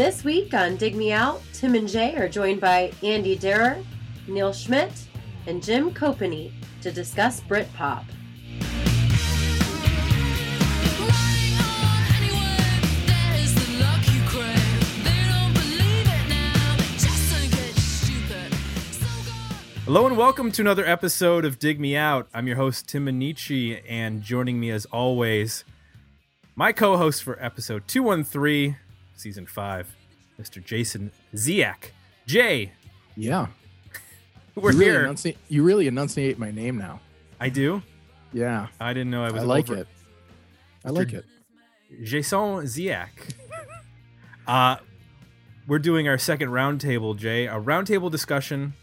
This week on Dig Me Out, Tim and Jay are joined by Andy Derer, Neil Schmidt, and Jim Copany to discuss Britpop. Hello and welcome to another episode of Dig Me Out. I'm your host Tim Minichi, and joining me as always, my co-host for episode 213, season five, Mr. Jason Ziak. Jay, Yeah. we're you really here. Enunciate, you really enunciate my name now. I do. Yeah. I didn't know I was. I, like over- it. I like it. Jason Ziak. uh, we're doing our second roundtable, Jay. A roundtable discussion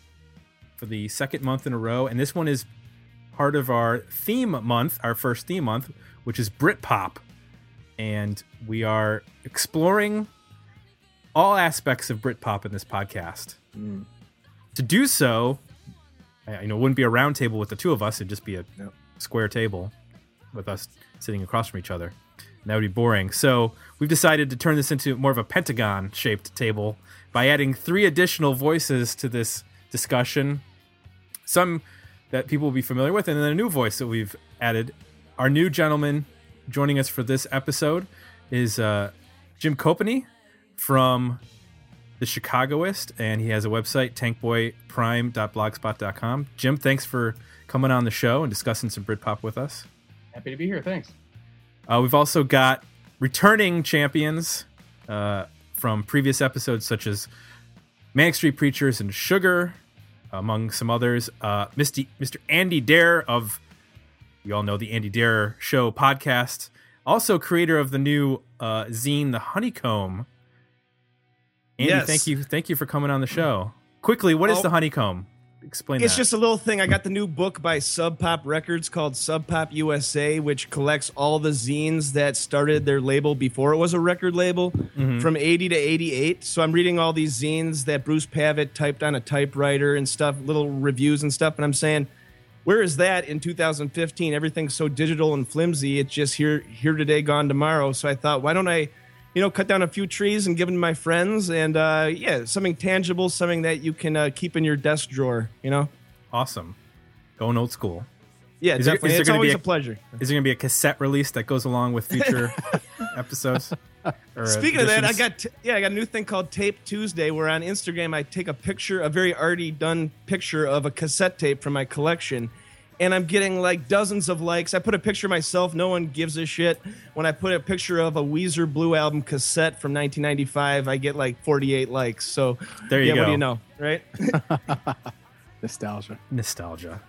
for the second month in a row, and this one is part of our theme month, our first theme month, which is Britpop, and we are exploring all aspects of Britpop in this podcast. Mm. To do so, I- you know, it wouldn't be a round table with the two of us; it'd just be a Yep. square table with us sitting across from each other. And that would be boring. So we've decided to turn this into more of a pentagon shaped table by adding three additional voices to this discussion. Some that people will be familiar with, and then a new voice that we've added. Our new gentleman joining us for this episode is uh, Jim Copany from the Chicagoist, and he has a website, tankboyprime.blogspot.com. Jim, thanks for coming on the show and discussing some Britpop with us. Happy to be here. Thanks. Uh, we've also got returning champions uh, from previous episodes, such as Manic Street Preachers and Sugar, among some others. Uh, Misty, Mr. Andy Dare of, you all know the Andy Dare Show podcast, also creator of the new uh, zine, The Honeycomb. Andy, Yes. thank you, thank you for coming on the show. Quickly, what is Oh. the Honeycomb? Explain It's that. just a little thing. I got the new book by Sub Pop Records called Sub Pop USA, which collects all the zines that started their label before it was a record label Mm-hmm. from 80 to 88. So I'm reading all these zines that Bruce Pavitt typed on a typewriter and stuff, little reviews and stuff. And I'm saying, where is that in 2015? Everything's so digital and flimsy. It's just here, here today, gone tomorrow. So I thought, why don't I, you know, cut down a few trees and give them to my friends? And uh, yeah, something tangible, something that you can uh, keep in your desk drawer, you know? awesome. Going old school. Yeah, Is there- is there it's always a- a, pleasure. Is there going to be a cassette release that goes along with future episodes? Or, uh, Speaking of that, I got t- yeah, I got a new thing called Tape Tuesday, where on Instagram I take a picture, a very already done picture of a cassette tape from my collection, and I'm getting like dozens of likes. I put a picture of myself, no one gives a shit. When I put a picture of a Weezer Blue album cassette from 1995, I get like 48 likes. So There you yeah, what do you know, right? Nostalgia. nostalgia.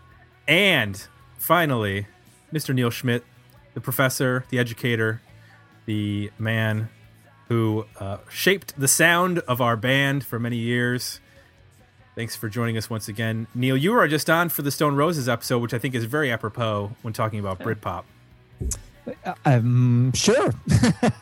And finally, Mr. Neil Schmidt, the professor, the educator, the man who uh, shaped the sound of our band for many years. Thanks for joining us once again. Neil, you were just on for the Stone Roses episode, which I think is very apropos when talking about Britpop. I'm sure.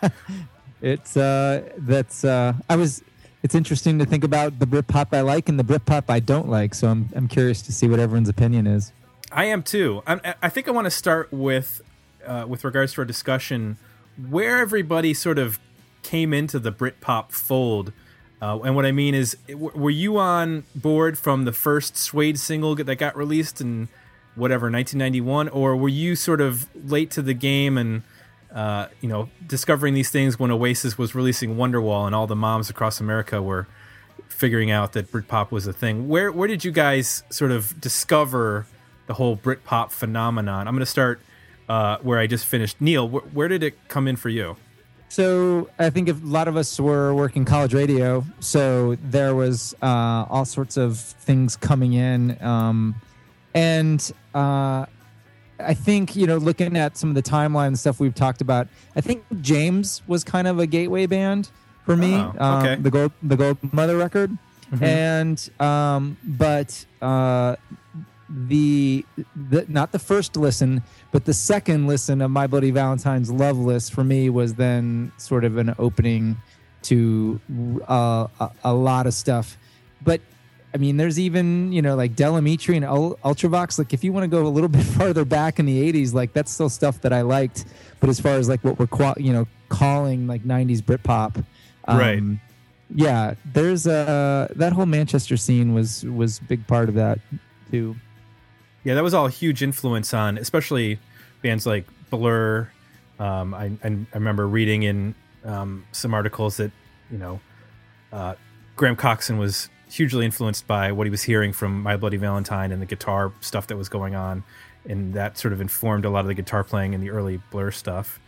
it's uh that's uh I was it's interesting to think about the Britpop I like and the Britpop I don't like. So I'm I'm curious to see what everyone's opinion is. I am too. I'm, I think I want to start with, uh, with regards to our discussion, where everybody sort of came into the Britpop fold. Uh, and what I mean is, were you on board from the first Suede single that got released in whatever 1991, or were you sort of late to the game and uh, you know discovering these things when Oasis was releasing Wonderwall and all the moms across America were figuring out that Britpop was a thing. Where where did you guys sort of discover the whole Britpop phenomenon? I'm going to start uh, where I just finished. Neil, wh- where did it come in for you? So I think if a lot of us were working college radio, so there was uh, all sorts of things coming in, um, and uh, I think you know, looking at some of the timeline stuff we've talked about, I think James was kind of a gateway band for me. Oh, um, the gold, the Gold Mother record, and um, but uh, the, the not the first listen, but the second listen of My Bloody Valentine's Loveless for me was then sort of an opening to uh, a, a lot of stuff. But I mean, there's even you know like Del Amitri and Ul- Ultravox. Like if you want to go a little bit farther back in the '80s, like that's still stuff that I liked. But as far as like what we're qua- you know calling like '90s Britpop, um, Right. yeah, there's a that whole Manchester scene was was a big part of that too. Yeah, that was all a huge influence on, especially bands like Blur. Um, I, I, remember reading in um, some articles that you know uh, Graham Coxon was hugely influenced by what he was hearing from My Bloody Valentine and the guitar stuff that was going on, and that sort of informed a lot of the guitar playing in the early Blur stuff.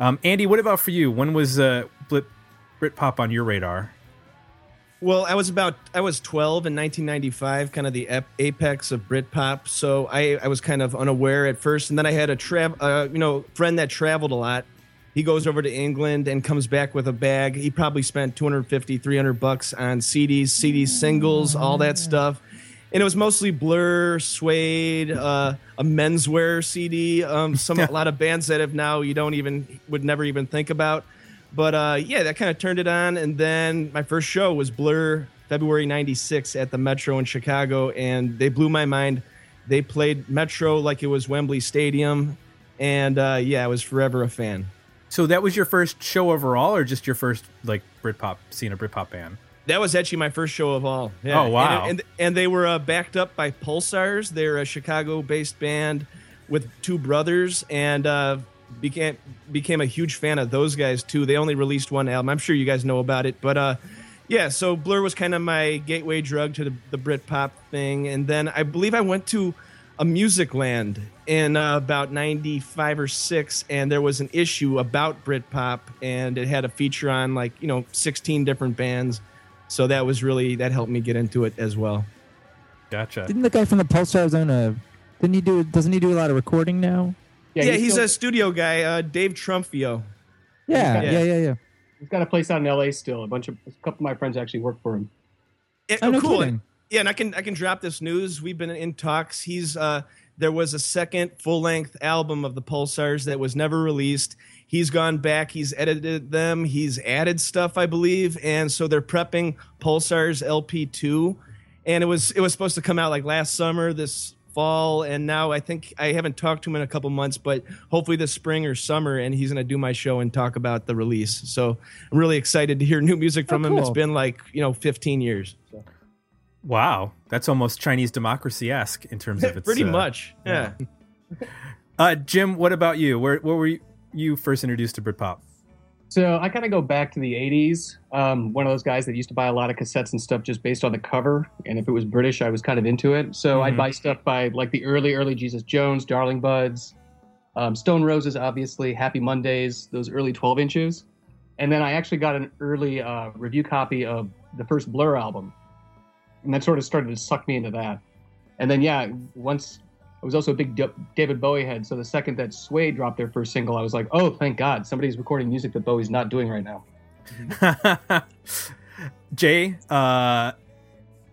Um, Andy, what about for you? When was uh, Brit Britpop on your radar? Well, I was about I was 12 in 1995, kind of the ep- apex of Britpop. So I, I was kind of unaware at first, and then I had a trav uh, you know friend that traveled a lot. He goes over to England and comes back with a bag. He probably spent 250, 300 bucks on CDs, CDs, singles, all that stuff. And it was mostly Blur, Suede, uh, a menswear CD. Um, some a lot of bands that have now you don't even would never even think about. But uh, yeah, that kind of turned it on. And then my first show was Blur, February 96 at the Metro in Chicago. And they blew my mind. They played Metro like it was Wembley Stadium. And uh, yeah, I was forever a fan. So that was your first show overall, or just your first like Britpop seeing a Britpop band? That was actually my first show of all. Yeah. Oh wow! And, and, and they were uh, backed up by Pulsars. They're a Chicago-based band with two brothers, and uh, became became a huge fan of those guys too. They only released one album. I'm sure you guys know about it, but uh, yeah. So Blur was kind of my gateway drug to the, the Britpop thing, and then I believe I went to a Music Land in uh, about 95 or 6 and there was an issue about Britpop and it had a feature on like you know 16 different bands so that was really that helped me get into it as well Gotcha. Didn't the guy from the Pulsars own a? Didn't he do? Doesn't he do a lot of recording now? Yeah, he's, still- a studio guy uh, Dave Trumfio Yeah, Yeah. yeah, yeah, yeah. He's got a place out in L.A. still. A bunch of a couple of my friends actually work for him. It- Oh, no cool kidding. yeah and I can I can drop this news we've been in talks he's uh there was a second full length album of the Pulsars that was never released. He's gone back, he's edited them, he's added stuff, I believe, and so they're prepping Pulsars LP2. And it was it was supposed to come out like last summer, this fall, and now I think I haven't talked to him in a couple months, but hopefully this spring or summer, and he's gonna do my show and talk about the release. So I'm really excited to hear new music from Oh, him. It's been like, you know, 15 years. So. Wow, that's almost Chinese democracy esque in terms of its. Pretty uh, much. Yeah. Uh, Jim, what about you? Where where were you, you first introduced to Britpop? So I kind of go back to the 80s. Um, one of those guys that used to buy a lot of cassettes and stuff just based on the cover. And if it was British, I was kind of into it. So I'd Mhm. buy stuff by like the early, early Jesus Jones, Darling Buds, um, Stone Roses, obviously, Happy Mondays, those early 12 inches. And then I actually got an early uh, review copy of the first Blur album. And that sort of started to suck me into that. And then, yeah, once was also a big D- David Bowie head. So the second that Suede dropped their first single, I was like, oh, thank God, somebody's recording music that Bowie's not doing right now. Jay, uh,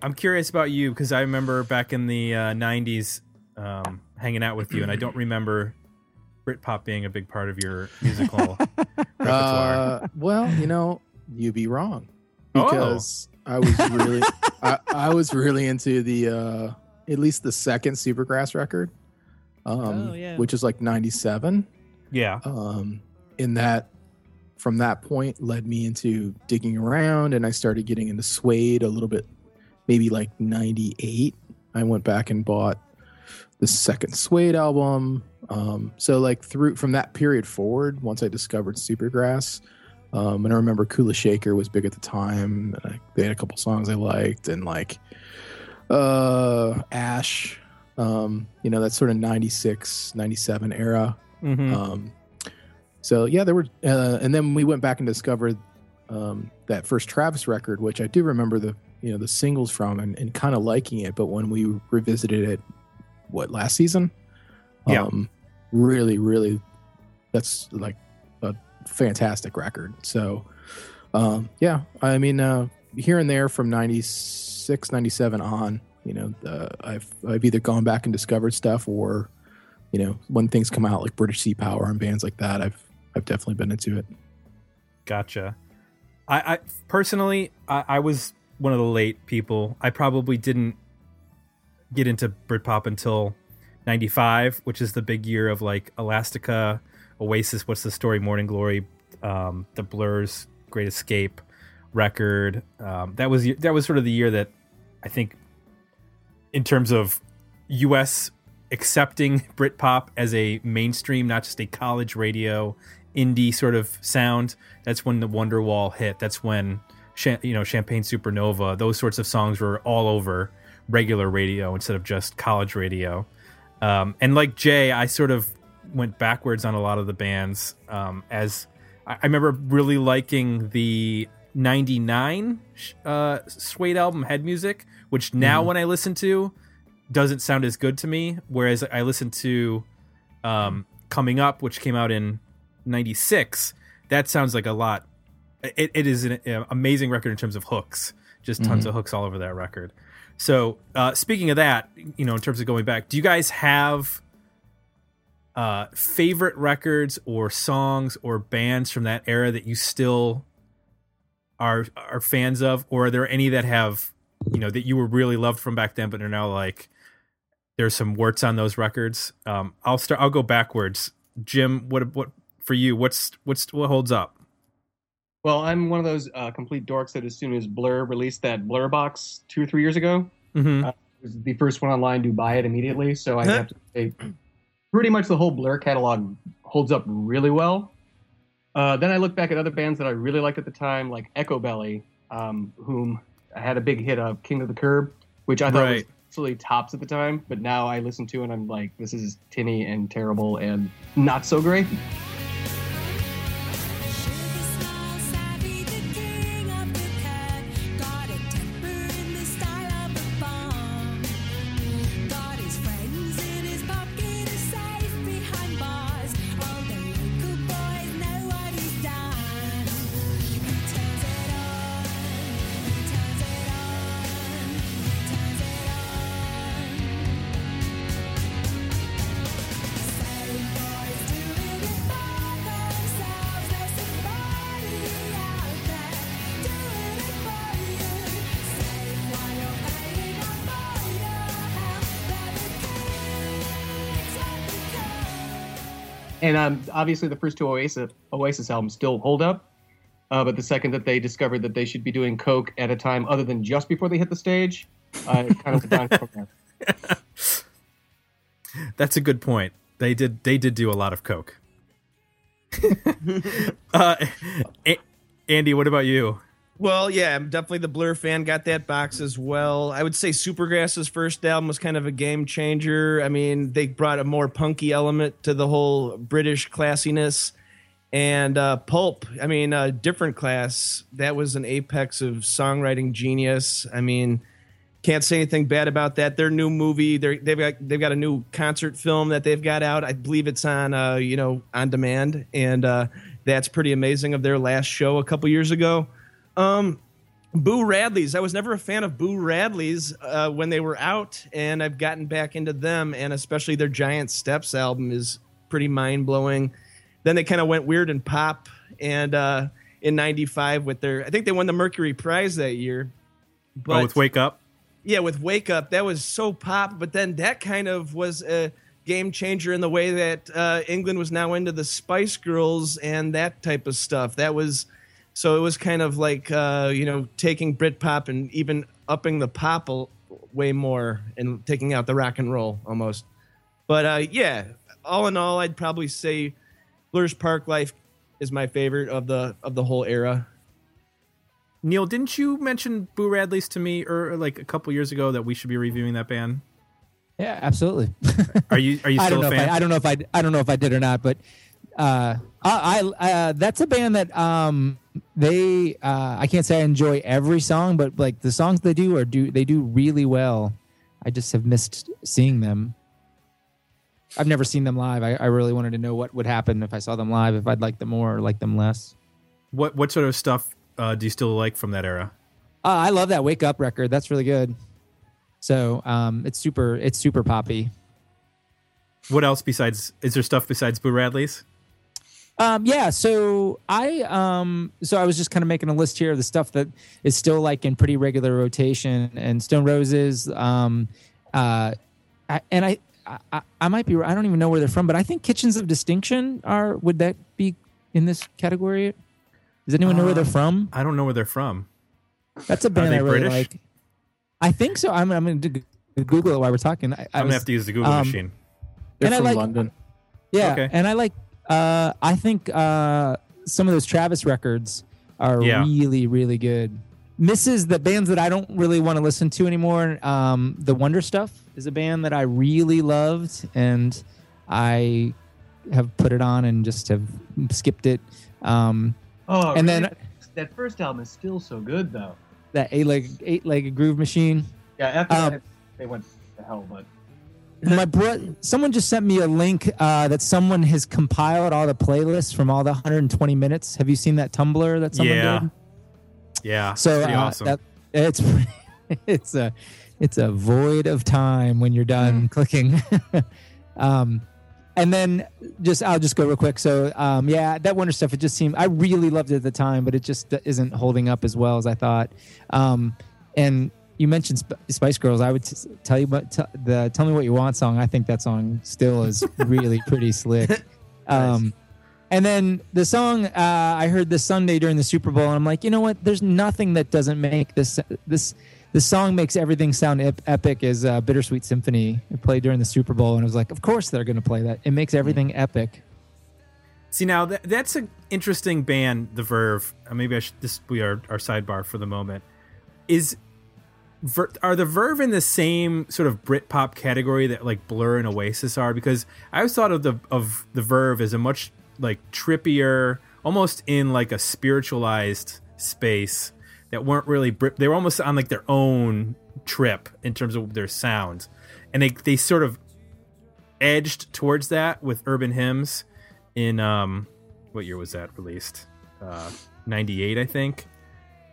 I'm curious about you because I remember back in the uh, '90s um, hanging out with you, and I don't remember Britpop being a big part of your musical repertoire. Uh, well, you know, you'd be wrong Oh. because I was really, I, I was really into the, uh, at least the second Supergrass record, um, Oh, yeah. which is like '97. yeah, um, in that from that point led me into digging around and i started getting into suede a little bit maybe like 98 i went back and bought the second suede album um, so like through from that period forward once i discovered supergrass um, and i remember kula shaker was big at the time and I, they had a couple songs i liked and like uh ash um, you know that sort of 96 97 era Mhm. um, so yeah, there were, uh, and then we went back and discovered um, that first Travis record, which I do remember the you know the singles from and, and kind of liking it. But when we revisited it, what last season? Yeah. Um, really, really, that's like a fantastic record. So um, yeah, I mean, uh, here and there from 96, 97 on, you know, uh, I've I've either gone back and discovered stuff or you know, when things come out like British Sea Power and bands like that, I've I've definitely been into it. Gotcha. I, I personally, I, I was one of the late people. I probably didn't get into Britpop until '95, which is the big year of like Elastica, Oasis, What's the Story, Morning Glory, um, The Blurs, Great Escape, record. Um, that was that was sort of the year that I think, in terms of U.S. accepting Britpop as a mainstream, not just a college radio indie sort of sound. That's when the Wonderwall hit. That's when you know Champagne Supernova. Those sorts of songs were all over regular radio instead of just college radio. Um, and like Jay, I sort of went backwards on a lot of the bands. Um, as I, I remember really liking the 99 uh, Suede album Head Music, which now mm when I listen to doesn't sound as good to me. Whereas I listened to um, Coming Up, which came out in 96, that sounds like a lot. It, it is an amazing record in terms of hooks, just tons mm-hmm. of hooks all over that record. So, uh, speaking of that, you know, in terms of going back, do you guys have uh, favorite records or songs or bands from that era that you still are are fans of, or are there any that have you know that you were really loved from back then, but are now like there's some warts on those records? Um, I'll start. I'll go backwards. Jim, what what for you? What's what's what holds up? Well, I'm one of those uh, complete dorks that as soon as Blur released that Blur box two or three years ago, mm-hmm. uh, was the first one online to buy it immediately. So I have to say, pretty much the whole Blur catalog holds up really well. Uh, then I look back at other bands that I really liked at the time, like Echobelly, um, whom I had a big hit of King of the Kerb, which I thought right. was absolutely tops at the time. But now I listen to and I'm like, this is tinny and terrible and not so great. And um, obviously the first two Oasis Oasis albums still hold up. Uh, but the second that they discovered that they should be doing coke at a time other than just before they hit the stage, uh, kind of down from. That's a good point. They did they did do a lot of coke. uh, Andy, what about you? Well, yeah, definitely the Blur fan. Got that box as well. I would say Supergrass's first album was kind of a game changer. I mean, they brought a more punky element to the whole British classiness. And uh, Pulp, I mean, a uh, different class. That was an apex of songwriting genius. I mean, can't say anything bad about that. Their new movie, they have got they've got a new concert film that they've got out. I believe it's on, uh, you know, on demand, and uh, that's pretty amazing. Of their last show a couple years ago. Um, Boo Radleys. I was never a fan of Boo Radleys uh, when they were out, and I've gotten back into them, and especially their Giant Steps album is pretty mind blowing. Then they kind of went weird and pop, and uh, in '95 with their, I think they won the Mercury Prize that year. But, oh, with Wake Up. Yeah, with Wake Up, that was so pop, but then that kind of was a game changer in the way that uh, England was now into the Spice Girls and that type of stuff. That was so it was kind of like uh, you know taking Britpop and even upping the pop way more and taking out the rock and roll almost. But uh, yeah, all in all, I'd probably say Blur's Parklife is my favorite of the of the whole era. Neil, didn't you mention Boo Radleys to me or like a couple years ago that we should be reviewing that band? Yeah, absolutely. are you are you still I don't know a fan? I, I, don't know if I I don't know if I did or not, but uh, I, I uh, that's a band that um they uh, I can't say I enjoy every song, but like the songs they do are do they do really well. I just have missed seeing them. I've never seen them live. I, I really wanted to know what would happen if I saw them live, if I'd like them more or like them less. What what sort of stuff uh, do you still like from that era? Uh, I love that Wake Up record. That's really good. So um, it's super it's super poppy. What else besides? Is there stuff besides Boo Radleys? Um, yeah, so I um, so I was just kind of making a list here of the stuff that is still like in pretty regular rotation, and Stone Roses, um, uh, I, and I, I I might be I don't even know where they're from, but I think Kitchens of Distinction are would that be in this category? Does anyone know where they're Um, from? I don't know where they're from. That's a band they I really British? like. I think so. I'm, I'm going to Google it while we're talking. I, I I'm was- gonna have to use the Google um, machine. They're And I from like- London. Yeah, Okay. and I like. Uh, I think uh, some of those Travis records are Yeah. really, really good. Misses the bands that I don't really want to listen to anymore. Um, the Wonder Stuff is a band that I really loved, and I have put it on and just have skipped it. Um, Oh, And really? then- that first album is still so good though. that eight leg eight legged groove machine. Yeah, after Um, that they went to hell, but My bro- someone just sent me a link uh, that someone has compiled all the playlists from all the 120 minutes. Have you seen that Tumblr that someone Yeah. did? Yeah, So uh, awesome. that, it's it's a it's a void of time when you're done clicking. um, and then just I'll just go real quick. So um, yeah, that Wonder stuff. It just seemed I really loved it at the time, but it just isn't holding up as well as I thought. Um, and you mentioned Sp- Spice Girls. I would t- tell you, but t- the "Tell Me What You Want" song. I think that song still is really pretty slick. Um, and then the song uh, I heard this Sunday during the Super Bowl, and I'm like, you know what? There's nothing that doesn't make this this this song makes everything sound ep- epic. Is uh, "Bittersweet Symphony" it played during the Super Bowl, and I was like, of course they're going to play that. It makes everything epic. See now that that's an interesting band, The Verve. Uh, maybe I should this be our, our sidebar for the moment. Is Ver, are the Verve in the same sort of Britpop category that like Blur and Oasis are? Because I always thought of the of the Verve as a much like trippier, almost in like a spiritualized space that weren't really Brit. They were almost on like their own trip in terms of their sound, and they they sort of edged towards that with urban hymns in um what year was that released uh 98 i think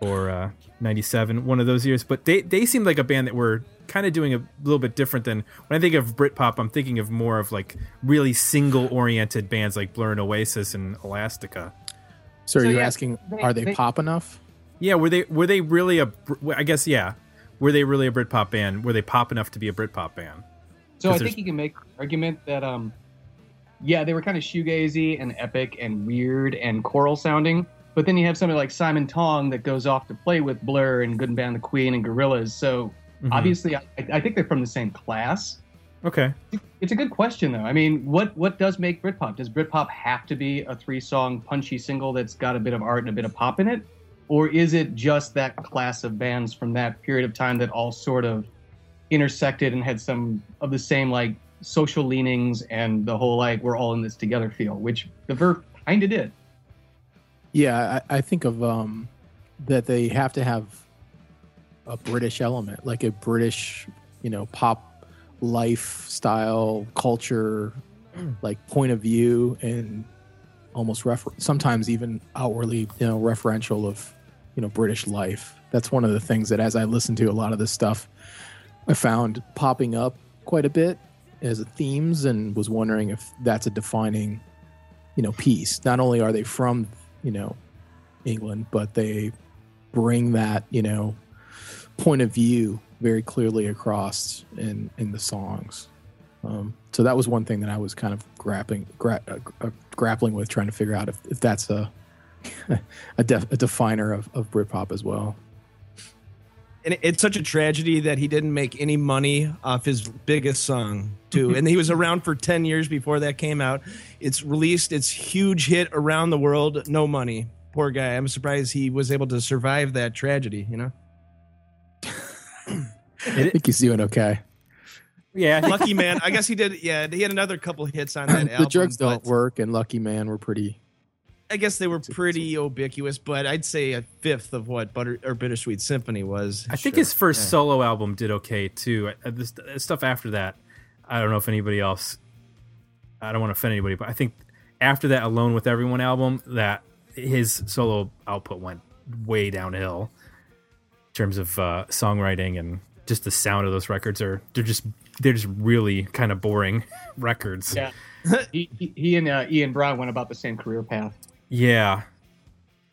or uh 97 one of those years but they they seemed like a band that were kind of doing a little bit different than when i think of britpop i'm thinking of more of like really single oriented bands like blur and oasis and elastica So are So, you yeah, asking, they- are they, they- pop enough? yeah were they were they really a? I guess yeah were they really a britpop band were they pop enough to be a britpop band So I think you can make the argument that um yeah, they were kind of shoegazy and epic and weird and choral sounding. But then you have somebody like Simon Tong that goes off to play with Blur and Good and Bad and the Queen and Gorillaz. So Mhm. obviously I, I think they're from the same class. okay It's a good question though. I mean, what what does make Britpop? Does Britpop have to be a three song punchy single that's got a bit of art and a bit of pop in it? Or is it just that class of bands from that period of time that all sort of intersected and had some of the same like social leanings and the whole like we're all in this together feel, which the Verve kind of did. Yeah, I, I think of um, that they have to have a British element, like a British, you know, pop lifestyle culture, like point of view, and almost refer- sometimes even outwardly, you know, referential of, you know, British life. That's one of the things that, as I listen to a lot of this stuff, I found popping up quite a bit as themes, and was wondering if that's a defining, you know, piece. Not only are they from you know England, but they bring that you know point of view very clearly across in in the songs. Um, so that was one thing that I was kind of grappling gra- uh, uh, grappling with, trying to figure out if, if that's a a, def- a definer of, of Britpop as well. And it's such a tragedy that he didn't make any money off his biggest song too. Mm-hmm. And he was around for 10 years before that came out. It's released it's huge hit around the world no money. Poor guy. I'm surprised he was able to survive that tragedy you know? I think he's doing okay. yeah lucky man i guess he did yeah he had another couple hits on that album the drugs don't but work, and Lucky Man were pretty. I guess they were pretty ubiquitous but i'd say a fifth of what butter or bittersweet symphony was I think Sure. his first Yeah. solo album did okay too. Uh, This uh, stuff after that, I don't know if anybody else. I don't want to offend anybody, but I think after that "Alone with Everyone" album, that his solo output went way downhill in terms of uh, songwriting and just the sound of those records are they're just they're just really kind of boring records. Yeah. he, he, he and uh, Ian Brown went about the same career path. Yeah.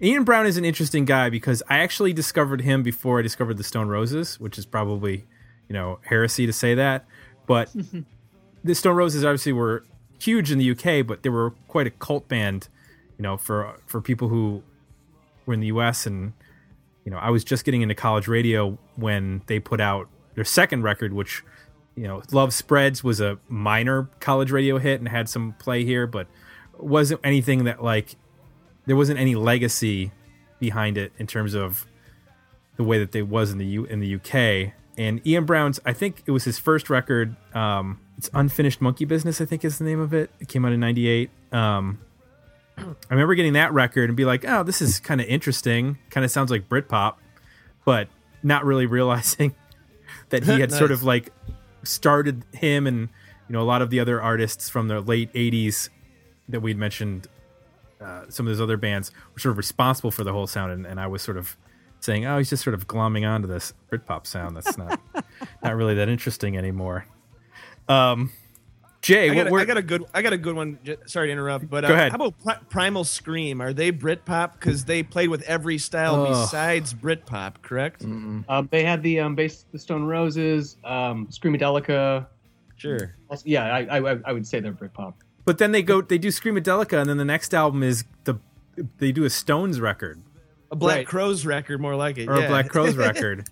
Ian Brown is an interesting guy because I actually discovered him before I discovered the Stone Roses, which is probably, you know, heresy to say that. But the Stone Roses obviously were huge in the UK, but they were quite a cult band, you know, for for people who were in the U.S. and you know I was just getting into college radio when they put out their second record, which you know Love Spreads was a minor college radio hit and had some play here, but wasn't anything that like there wasn't any legacy behind it in terms of the way that they was in the U in the UK. And Ian Brown's, I think it was his first record. Um, it's Unfinished Monkey Business, I think is the name of it. It came out in '98. Um, I remember getting that record and be like, "Oh, this is kind of interesting. Kind of sounds like Britpop," but not really realizing that he had sort of like started him and you know a lot of the other artists from the late '80s that we'd mentioned. Uh, some of those other bands were sort of responsible for the whole sound, and, and I was sort of saying, "Oh, he's just sort of glomming onto this Britpop sound that's not not really that interesting anymore." Um, Jay, I got, a, were got a good I got a good one. Sorry to interrupt, but uh, Go ahead. how about Pri- Primal Scream? Are they Britpop? Because they played with every style Ugh. besides Britpop, correct? Um, they had the um, bass, the Stone Roses, um, Screamadelica. Sure. Also- Yeah, I, I I would say they're Britpop. But then they go, they do Screamadelica, and then the next album is the they do a Stones record A Black Right. Crowes record, more like it. or yeah. a Black Crowes record.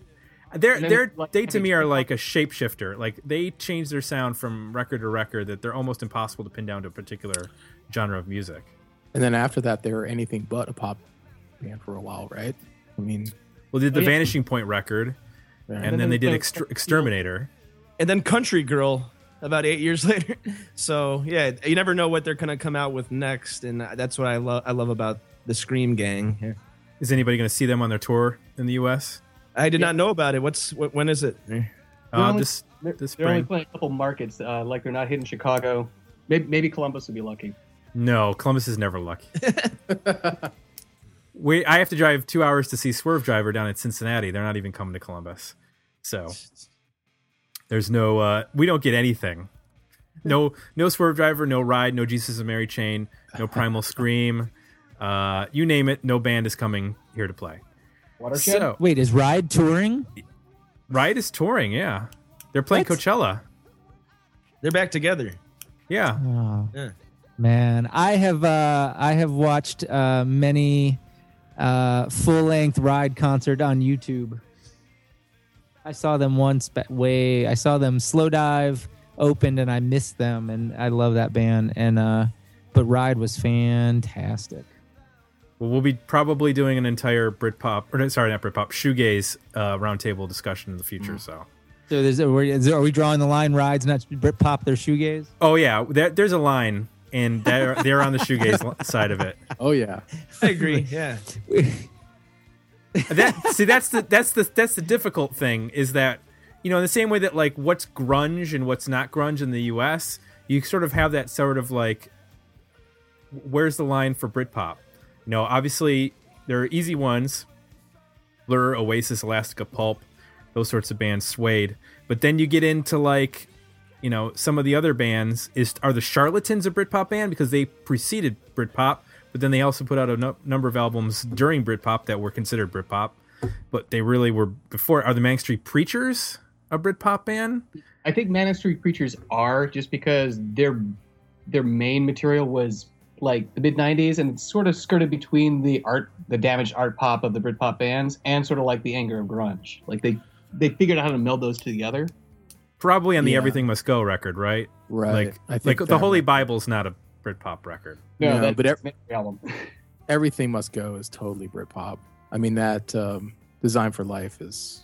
They're they're they to me are like a shapeshifter. Like they change their sound from record to record that they're almost impossible to pin down to a particular genre of music. And then after that, they were anything but a pop band for a while, right? I mean, Well, they did the Oh, yeah. Vanishing Point record, yeah. and then they did the- Exter- Exterminator. and then Country Girl about eight years later. So yeah, you never know what they're gonna come out with next, and that's what I love. I love about the Scream Gang. Yeah. Is anybody going to see them on their tour in the U.S.? I did not know about it. What's what, when is it? Uh, only- this They're, this they're only playing a couple markets. Uh, like they're not hitting Chicago. Maybe, maybe Columbus would be lucky. No, Columbus is never lucky. we I have to drive two hours to see Swervedriver down at Cincinnati. They're not even coming to Columbus, so there's no. Uh, we don't get anything. No, no Swervedriver, no Ride, no Jesus and Mary Chain, no Primal Scream. Uh, you name it, no band is coming here to play. Watershed. So Wait, is Ride touring? Ride is touring. Yeah, they're playing What? Coachella. They're back together. Yeah, Oh, Yeah. man, I have uh, I have watched uh, many uh, full length Ride concert on YouTube. I saw them once, but way I saw them Slowdive opened, and I missed them, and I love that band. And uh, but Ride was fantastic. well, we'll be probably doing an entire Britpop, or sorry, not Britpop, shoegaze uh, roundtable discussion in the future. So. So there's, are, we, are we drawing the line? Rides, not Britpop. They're shoegaze. Oh yeah, there, there's a line, and they're they're on the shoegaze li- side of it. oh yeah, I agree. Yeah. That see, that's the that's the that's the difficult thing is that you know in the same way that like what's grunge and what's not grunge in the U.S. You sort of have that sort of like where's the line for Britpop? You know, obviously there are easy ones, Blur, Oasis, Elastica, Pulp, those sorts of bands, Suede. But then you get into like you know some of the other bands is are the charlatans a britpop band because they preceded britpop but then they also put out a nu- number of albums during britpop that were considered britpop but they really were before are the Manic Street Preachers a britpop band I think Manic Street Preachers are just because their their main material was like the mid '90s and it's sort of skirted between the art, the damaged art pop of the Britpop bands, and sort of like the anger of grunge. Like they they figured out how to meld those together. probably on the Yeah. Everything Must Go record right right. like I think like think the Holy might- Bible's not a britpop record No, No, that's but ev- the album. everything must go is totally Britpop. I mean that um, Design for Life is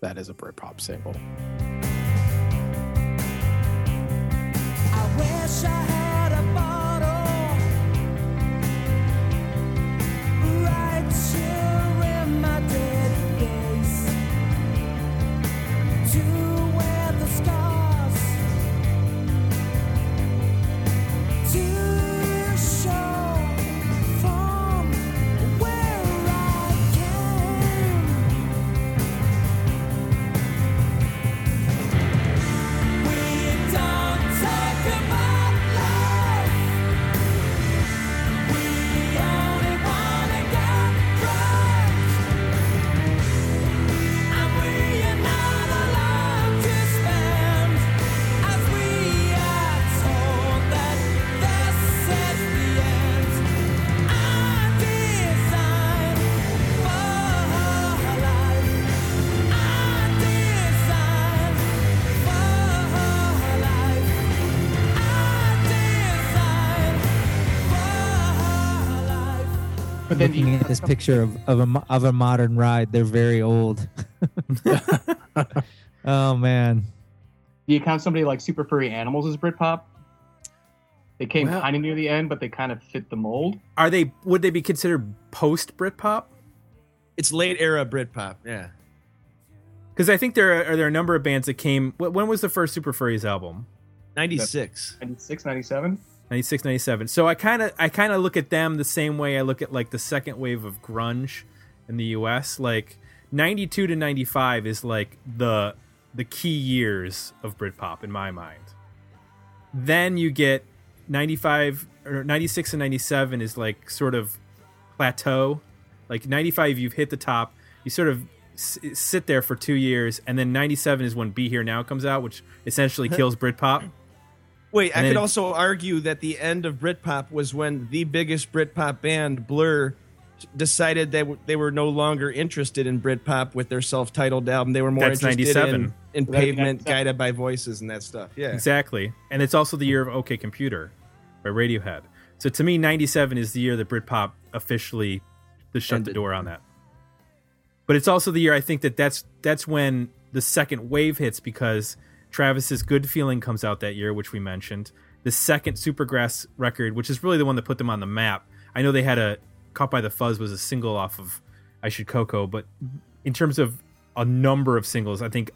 that is a Britpop single. This picture of of a of a modern ride, they're very old. oh man, Do you count somebody like Super Furry Animals as Britpop? They came Well- kind of near the end, but they kind of fit the mold. Are they? Would they be considered post Britpop? It's late era Britpop. Yeah. Because I think there are, are there a number of bands that came. When was the first Super Furries album? 96. 96, 97? 96 97 so i kind of i kind of look at them the same way i look at like the second wave of grunge in the us like 92 to 95 is like the the key years of britpop in my mind. Then you get 95 or 96 and 97 is like sort of plateau. Like 95 you've hit the top. You sort of s- sit there for two years and then 97 is when be here now comes out which essentially kills britpop Wait, I could then- also argue that the end of Britpop was when the biggest Britpop band, Blur, decided that they were no longer interested in Britpop with their self-titled album. They were more That's interested 97. in, in That'd Pavement, Guided by Voices, and that stuff. Yeah. Exactly. And it's also the year of OK Computer by Radiohead. So to me, 97 is the year that Britpop officially just shut the door on that. But it's also the year I think that that's that's when the second wave hits because Travis's Good Feeling comes out that year, which we mentioned. The second Supergrass record, which is really the one that put them on the map. I know they had a Caught by the Fuzz was a single off of I Should Coco, but in terms of a number of singles, I think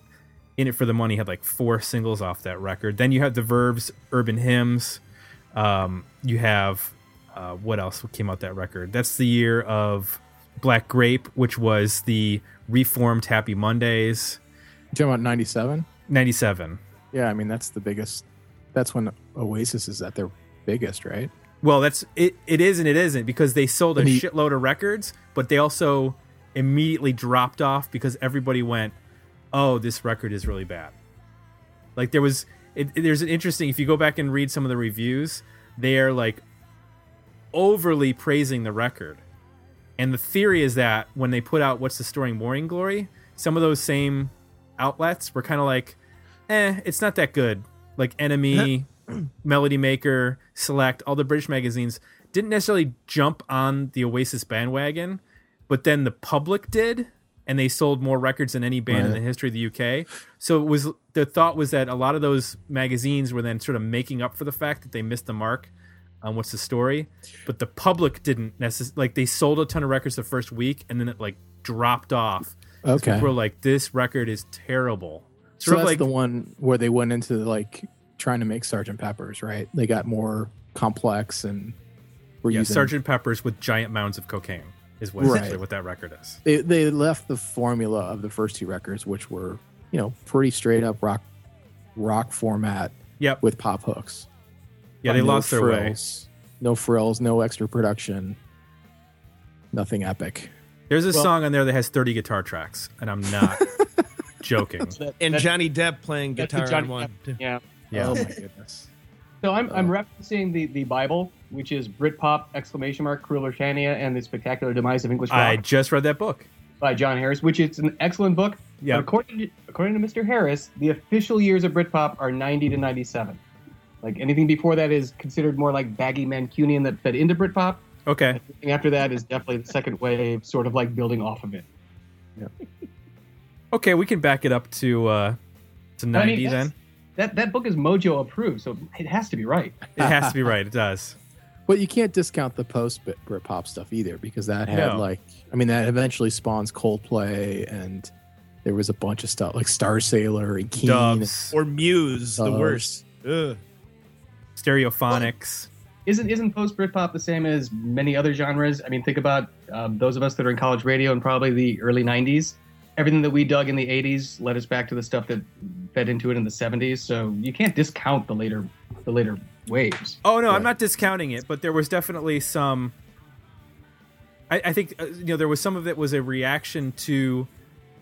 in it for the money had like four singles off that record. Then you have the Verve's, Urban Hymns. Um, you have uh, what else came out that record? That's the year of Black Grape, which was the reformed Happy Mondays. You talking about 97? 97. Yeah, I mean that's the biggest. That's when Oasis is at their biggest, right? Well, that's it. It is and it isn't because they sold a he- shitload of records, but they also immediately dropped off because everybody went, "Oh, this record is really bad." Like there was, it, it- there's an interesting. If you go back and read some of the reviews, they are like overly praising the record, and the theory is that when they put out "What's the Story, Morning Glory," some of those same outlets were kind of like, "Eh, it's not that good." Like NME. Melody Maker, Select, all the British magazines didn't necessarily jump on the Oasis bandwagon, but then the public did, and they sold more records than any band in the history of the UK. So it was the thought was that a lot of those magazines were then sort of making up for the fact that they missed the mark on what's the story, but the public didn't necessarily like they sold a ton of records the first week, and then it like dropped off. So Okay. people were like, "This record is terrible." So Sort that's of like the one where they went into like trying to make Sergeant Pepper's, right? They got more complex and were yeah, using Sergeant Pepper's with giant mounds of cocaine is what Right. essentially what that record is. They they left the formula of the first two records, which were you know pretty straight up rock rock format Yep. with pop hooks. Yeah, they No lost their way. No frills, no extra production, nothing epic. There's a Well- song on there that has 30 guitar tracks, and I'm not joking. That- And Johnny Depp playing guitar on one. Depp- Yeah. Yeah. Oh my goodness. So I'm, I'm Oh. referencing the, the Bible, which is Britpop exclamation mark Cool Britannia and the Spectacular Demise of English Rock I just read that book. by John Harris, which is an excellent book. Yeah. According to, according to Mr. Harris, the official years of Britpop are 90 to 97. Like anything before that is considered more like baggy Mancunian that fed into Britpop. Okay. Anything after that is definitely the second wave, sort of like building off of it. Yeah. Okay, we can back it up to uh to I 90 mean, then. That that book is Mojo approved, so it has to be right. It has to be right. It does. But you can't discount the post Britpop stuff either because that had No. like I mean that eventually spawns Coldplay and there was a bunch of stuff like Starsailor and Keane. Doves, Or Muse, the worst. Ugh. stereophonics. Isn't isn't post Britpop the same as many other genres? I mean, think about um, those of us that are in college radio in probably the early '90s. Everything that we dug in the '80s led us back to the stuff that fed into it in the '70s. So you can't discount the later the later waves. Oh no, I'm not discounting it, but there was definitely some. I, I think uh, you know there was some of it was a reaction to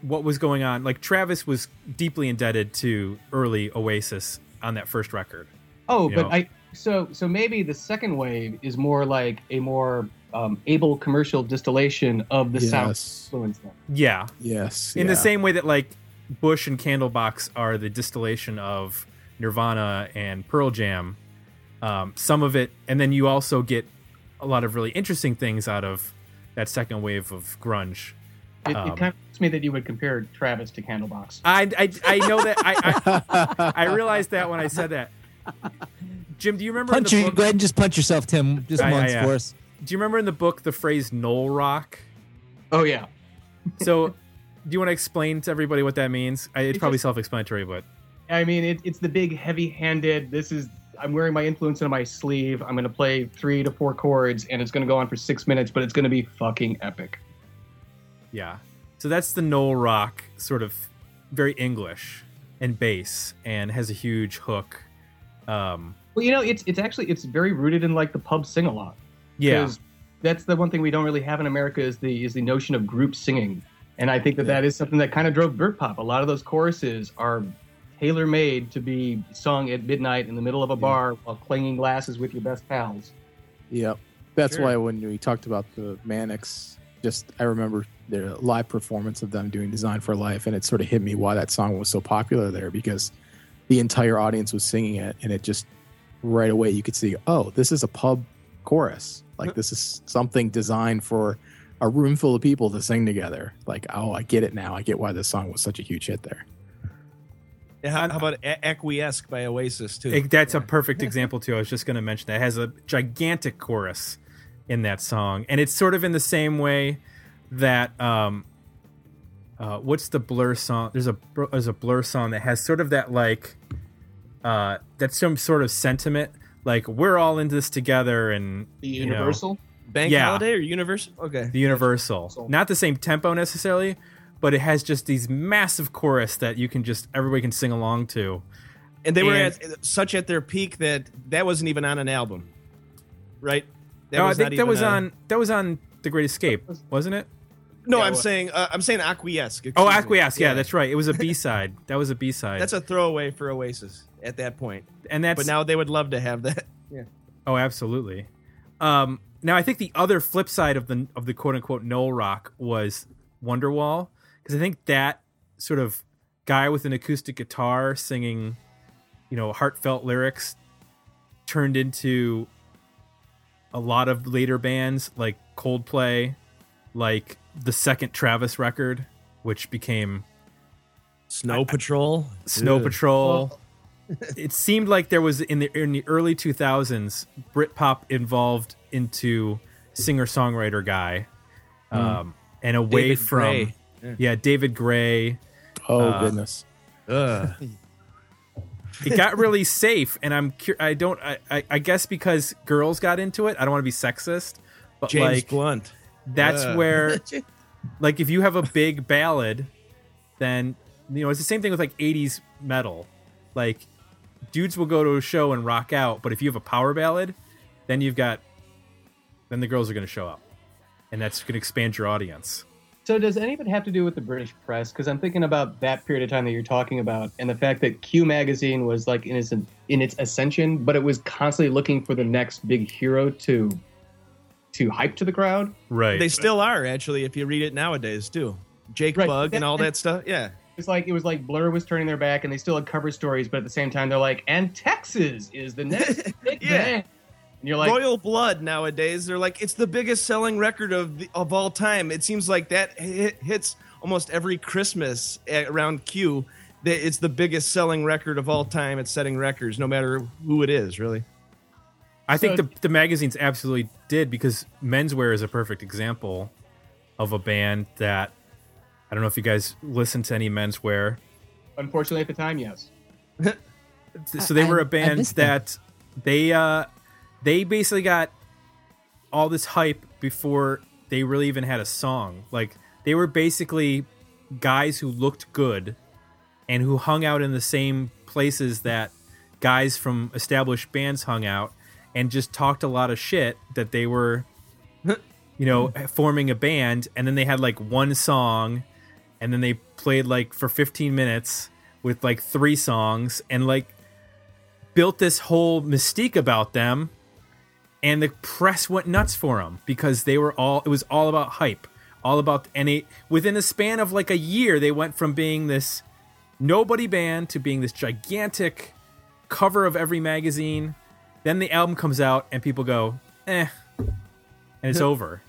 what was going on. Like Travis was deeply indebted to early Oasis on that first record. Oh, but know. I so so maybe the second wave is more like a more um, able commercial distillation of the sound Yes. influence. Then. Yeah, Yes. in yeah. the same way that like Bush and Candlebox are the distillation of Nirvana and Pearl Jam. Um, some of it, and then you also get a lot of really interesting things out of that second wave of grunge. It, Um, it kind of hurts me that you would compare Travis to Candlebox. I I, I know that I, I I realized that when I said that. Jim, do you remember Punch in you. the Go ahead and just punch yourself, Tim. Just Yeah, yeah, once yeah. for us. Do you remember in the book the phrase "Noel rock"? Oh yeah, So, do you want to explain to everybody what that means? I, it's It's probably just- self-explanatory, but I mean it, it's the big heavy-handed. This is I'm wearing my influence on my sleeve. I'm going to play three to four chords, and it's going to go on for six minutes, but it's going to be fucking epic. yeah. So that's the Noel rock, sort of very English and bass, and has a huge hook. Um, Well, you know, it's it's actually it's very rooted in like the pub sing a lot. yeah, that's the one thing we don't really have in America is the is the notion of group singing, and I think that that is something that kind of drove Britpop. A lot of those choruses are tailor made to be sung at midnight in the middle of a bar while clanging glasses with your best pals. Yep. That's Sure. why when we talked about the Manics, just I remember their live performance of them doing Design for Life, and it sort of hit me why that song was so popular there because the entire audience was singing it, and it just right away you could see, oh, this is a pub chorus. Like this is something designed for a room full of people to sing together. Like, oh, I get it now. I get why this song was such a huge hit there. Yeah, How, how about A- Acquiesce by Oasis too? It- that's a perfect example too. I was just going to mention that it has a gigantic chorus in that song, and it's sort of in the same way that um, uh, what's the Blur song? There's a there's a Blur song that has sort of that like uh, that's some sort of sentiment, like we're all in this together, and The you know, Universal. Bank yeah. Holiday or Universal? Okay. the Universal, not the same tempo necessarily, but it has just these massive chorus that you can just everybody can sing along to. And they were at such at their peak that that wasn't even on an album, right? That no, I was think that was a- on that was on The Great Escape, wasn't it? No, Yeah, I'm well- saying uh, I'm saying Acquiesce. Oh, me. Acquiesce. Yeah, that's right. It was a B side. That was a B side. That's a throwaway for Oasis at that point. and that's But now they would love to have that. Yeah. oh, absolutely. Um, now I think the other flip side of the of the quote unquote Noel Rock was Wonderwall because I think that sort of guy with an acoustic guitar singing, you know, heartfelt lyrics turned into a lot of later bands like Coldplay, like the second Travis record, which became Snow Patrol. Snow Ugh. Patrol. it seemed like there was in the in the early 2000s Britpop involved into singer songwriter guy, um, and away David from Gray. yeah David Gray. Oh Uh, goodness. Ugh. It got really safe, and I'm cur- I don't I, I I guess because girls got into it. I don't want to be sexist, but James like Blunt. that's Ugh. where like if you have a big ballad then you know it's the same thing with like 80s metal like dudes will go to a show and rock out but if you have a power ballad then you've got then the girls are going to show up and that's going to expand your audience So does any of it have to do with the British press? Because I'm thinking about that period of time that you're talking about, and the fact that Q magazine was like in its in its ascension, but it was constantly looking for the next big hero to to hype to the crowd. right They still are actually, if you read it nowadays too. Jake Right. Bugg and all that stuff. Yeah. It's like it was like Blur was turning their back, and they still had cover stories, but at the same time they're like, and Texas is the next big Yeah. band. And you're like, Royal Blood nowadays, they're like it's the biggest selling record of the, of all time. It seems like that hit, hits almost every Christmas at, around Q. That it's the biggest selling record of all time. It's setting records, no matter who it is, really. i think the, the magazines absolutely did because menswear is a perfect example of a band that i don't know if you guys listen to any menswear unfortunately at the time, yes. so they I- were a band missed them. that they uh they basically got all this hype before they really even had a song like they were basically guys who looked good and who hung out in the same places that guys from established bands hung out and just talked a lot of shit that they were you know forming a band and then they had like one song and then they played like for 15 minutes with like three songs and like built this whole mystique about them and the press went nuts for them because they were all it was all about hype all about and it within a span of like a year they went from being this nobody band to being this gigantic cover of every magazine. Then the album comes out and people go eh and it's over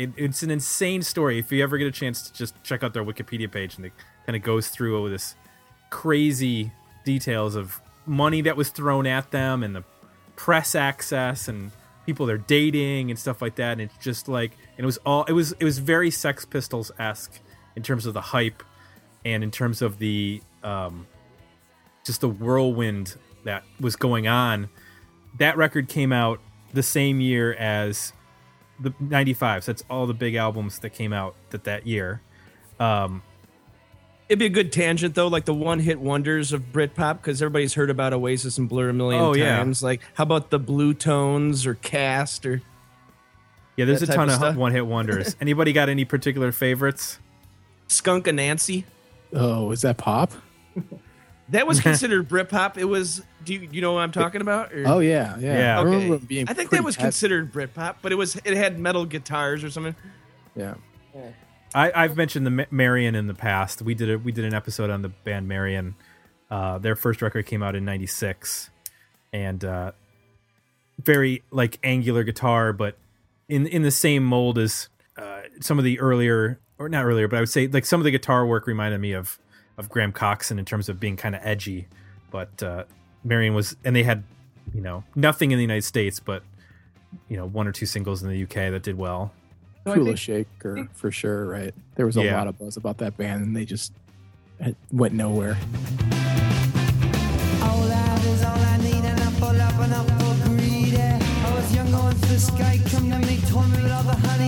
It, it's an insane story. If you ever get a chance to just check out their Wikipedia page, and it kind of goes through all this crazy details of money that was thrown at them and the press access and people they're dating and stuff like that. And it's just like, and it was all, it was, it was very Sex Pistols esque in terms of the hype and in terms of the, um, just the whirlwind that was going on. That record came out the same year as the 95. So that's all the big albums that came out that, that year. Um, It'd be a good tangent though, like the one-hit wonders of Britpop, because everybody's heard about Oasis and Blur a million Oh, yeah. times. Like, how about the Bluetones or Cast or yeah, there's a ton of of stuff. one hit wonders. Anybody got any particular favorites? Skunk Anansie? Oh, is that pop? That was considered Britpop. It was. Do you, you know what I'm talking about? or- Oh yeah, yeah. Yeah. I remember it being I think that was catchy. considered Britpop, but it was. It had metal guitars or something. Yeah. I, I've mentioned the Marion in the past. We did a, we did an episode on the band Marion. Uh, their first record came out in '96, and uh, very like angular guitar, but in in the same mold as uh, some of the earlier or not earlier, but I would say like some of the guitar work reminded me of of Graham Coxon in terms of being kind of edgy. But uh, Marion was, and they had you know nothing in the United States, but you know one or two singles in the UK that did well. So I Kula think- Shaker for sure, right? There was a Yeah. lot of buzz about that band, and they just it went nowhere. All that is all I need, and I pull up and I'm for greedy. I was young going through the sky, come to me, told me with all the honey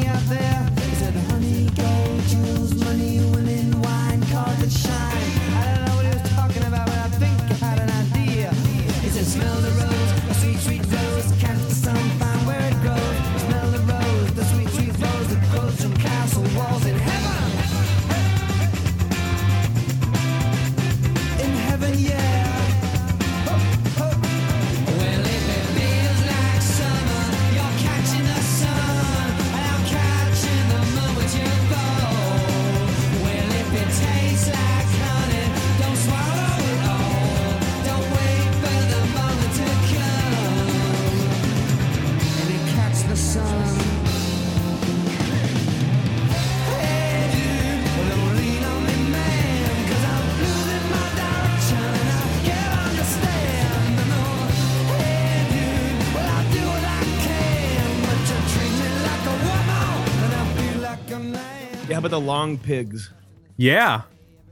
about the Longpigs? Yeah,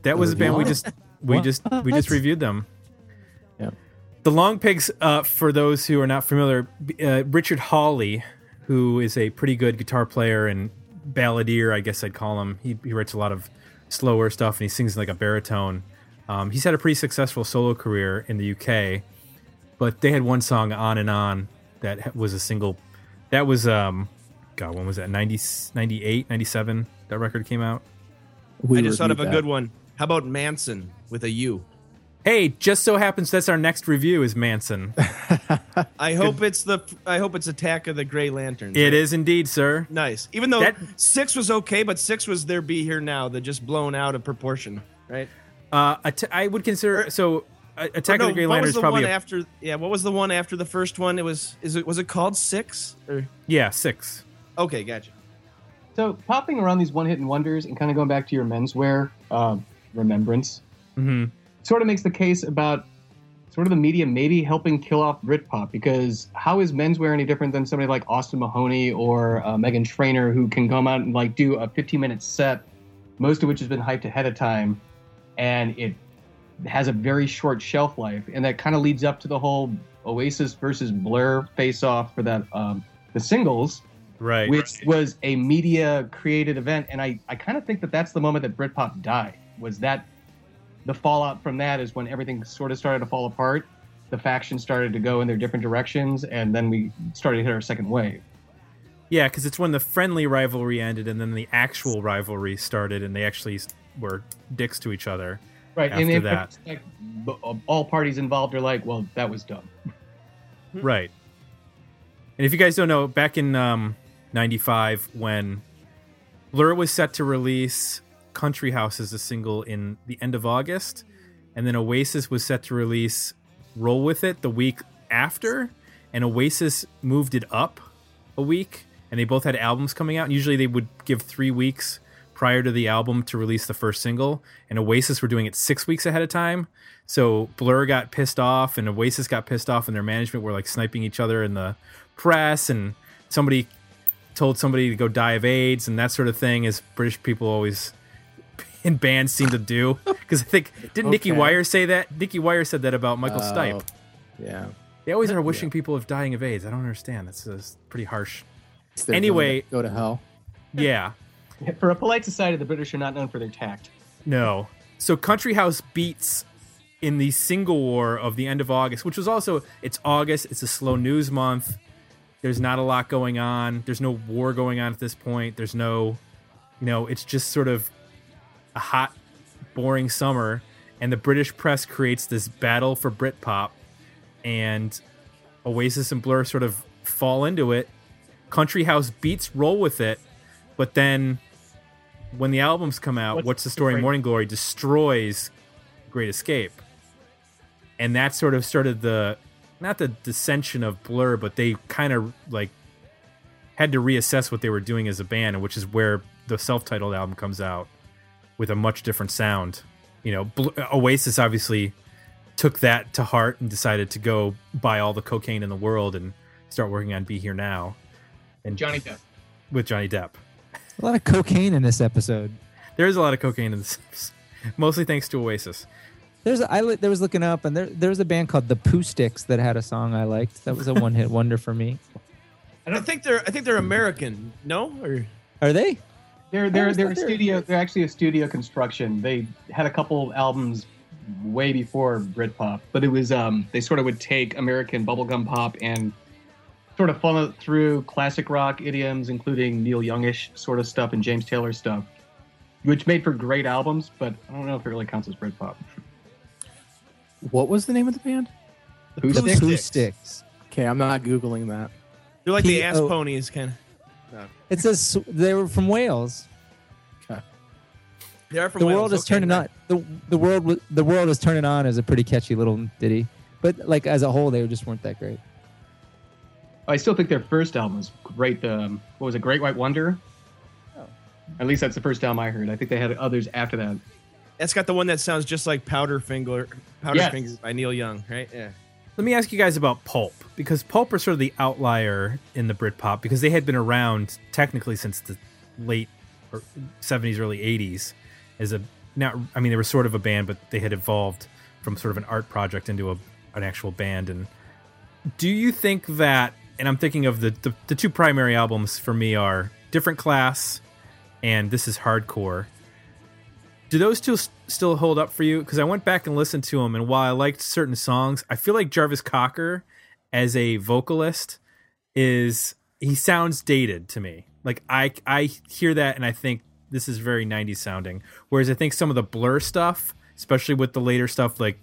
that was a band we just we just we just reviewed them. Yeah. The Longpigs, uh, for those who are not familiar, uh, Richard Hawley, who is a pretty good guitar player and balladeer, I guess I'd call him. He, he writes a lot of slower stuff and he sings like a baritone. Um, he's had a pretty successful solo career in the UK, but they had one song, On and On, that was a single. That was, um, God, when was that? 90, 98, 97? That record came out? We I just thought of a reviewed good one. How about Mansun with a U? Hey, just so happens that's our next review is Mansun. I hope it's the. I hope it's Attack of the Grey Lanterns. it is indeed, sir. nice. Even though That- six was okay, but six was there be here now that just blown out of proportion, right? Uh, At- I would consider so. uh, Attack Or of the Grey what Lantern was is the probably one a, after? Yeah, what was the one after the first one? It was. Is it was it called six? Or yeah six. okay, gotcha. So popping around these one hit and wonders and kind of going back to your menswear um, remembrance hmm sort of makes the case about sort of the media maybe helping kill off Britpop because how is menswear any different than somebody like Austin Mahoney or uh, Meghan Trainor who can come out and like do a 15 minute set, most of which has been hyped ahead of time, and it has a very short shelf life, and that kind of leads up to the whole Oasis versus Blur face off for that um, the singles Right. which was a media created event and i, I kind of think that that's the moment that britpop died was that the fallout from that is when everything sort of started to fall apart the factions started to go in their different directions and then we started to hit our second wave yeah, because it's when the friendly rivalry ended and then the actual rivalry started, and they actually were dicks to each other. right and After in that. retrospect, b- all parties involved are like well that was dumb Right. And if you guys don't know, back in um, '95, when Blur was set to release "Country House" as a single in the end of August, and then Oasis was set to release "Roll with It" the week after, and Oasis moved it up a week, and they both had albums coming out. And usually they would give three weeks prior to the album to release the first single, and Oasis were doing it six weeks ahead of time. So Blur got pissed off, and Oasis got pissed off, and their management were like sniping each other in the press, and somebody told somebody to go die of AIDS and that sort of thing, as British people always in bands seem to do. Because I think didn't Nicky Wire say that? Nicky Wire said that about Michael Oh, Stipe. Yeah. They always are wishing people of dying of AIDS. I don't understand. That's, that's pretty harsh. It's Anyway- go to hell. Yeah. For a polite society, the British are not known for their tact. No. So Country House beats in the single war of the end of August, which was also it's August, it's a slow news month. There's not a lot going on. There's no war going on at this point. There's no you know, it's just sort of a hot boring summer and the British press creates this battle for Britpop and Oasis and Blur sort of fall into it. Country House beats roll with it, but then when the albums come out, What's What's, the Story? different? Morning Glory destroys Great Escape. And that sort of started the not the dissension of Blur, but they kind of like had to reassess what they were doing as a band, which is where the self-titled album comes out with a much different sound. You know, Bl- Oasis obviously took that to heart and decided to go buy all the cocaine in the world and start working on Be Here Now. And Johnny Depp. with Johnny Depp. A lot of cocaine in this episode. There is a lot of cocaine in this, mostly thanks to Oasis. There's a, I li- there was looking up and there there was a band called the Pooh Sticks that had a song I liked. That was a one hit wonder for me. I don't think they're. I think they're American. No, or Are they? They're they're they're a they were- studio. They're actually a studio construction. They had a couple albums way before Britpop, but it was um they sort of would take American bubblegum pop and sort of funnel it through classic rock idioms, including Neil Youngish sort of stuff and James Taylor stuff, which made for great albums. But I don't know if it really counts as Britpop. What was the name of the band? Who The Sticks? Pooh Sticks. Sticks. Okay, I'm not googling that. they're like the ass oh. ponies, kind of. It says they were from Wales. They are from the Wales, world is okay, turning right. on. The the world the world is turning on is a pretty catchy little ditty, but like as a whole, they just weren't that great. I still think their first album was great. The um, what was it, Great White Wonder? Oh. At least that's the first album I heard. I think they had others after that. That's got the one that sounds just like Powderfinger. Powder Yes. By Neil Young, right? Yeah. Let me ask you guys about Pulp because Pulp are sort of the outlier in the Britpop because they had been around technically since the late or 70s, early 80s as a not. I mean, they were sort of a band, but they had evolved from sort of an art project into a, an actual band. And do you think that? And I'm thinking of the, the the two primary albums for me are Different Class and This Is Hardcore. Do those two still hold up for you? Because I went back and listened to them, and while I liked certain songs, I feel like Jarvis Cocker, as a vocalist, is he sounds dated to me. Like I I hear that and I think this is very 90s sounding. Whereas I think some of the Blur stuff, especially with the later stuff like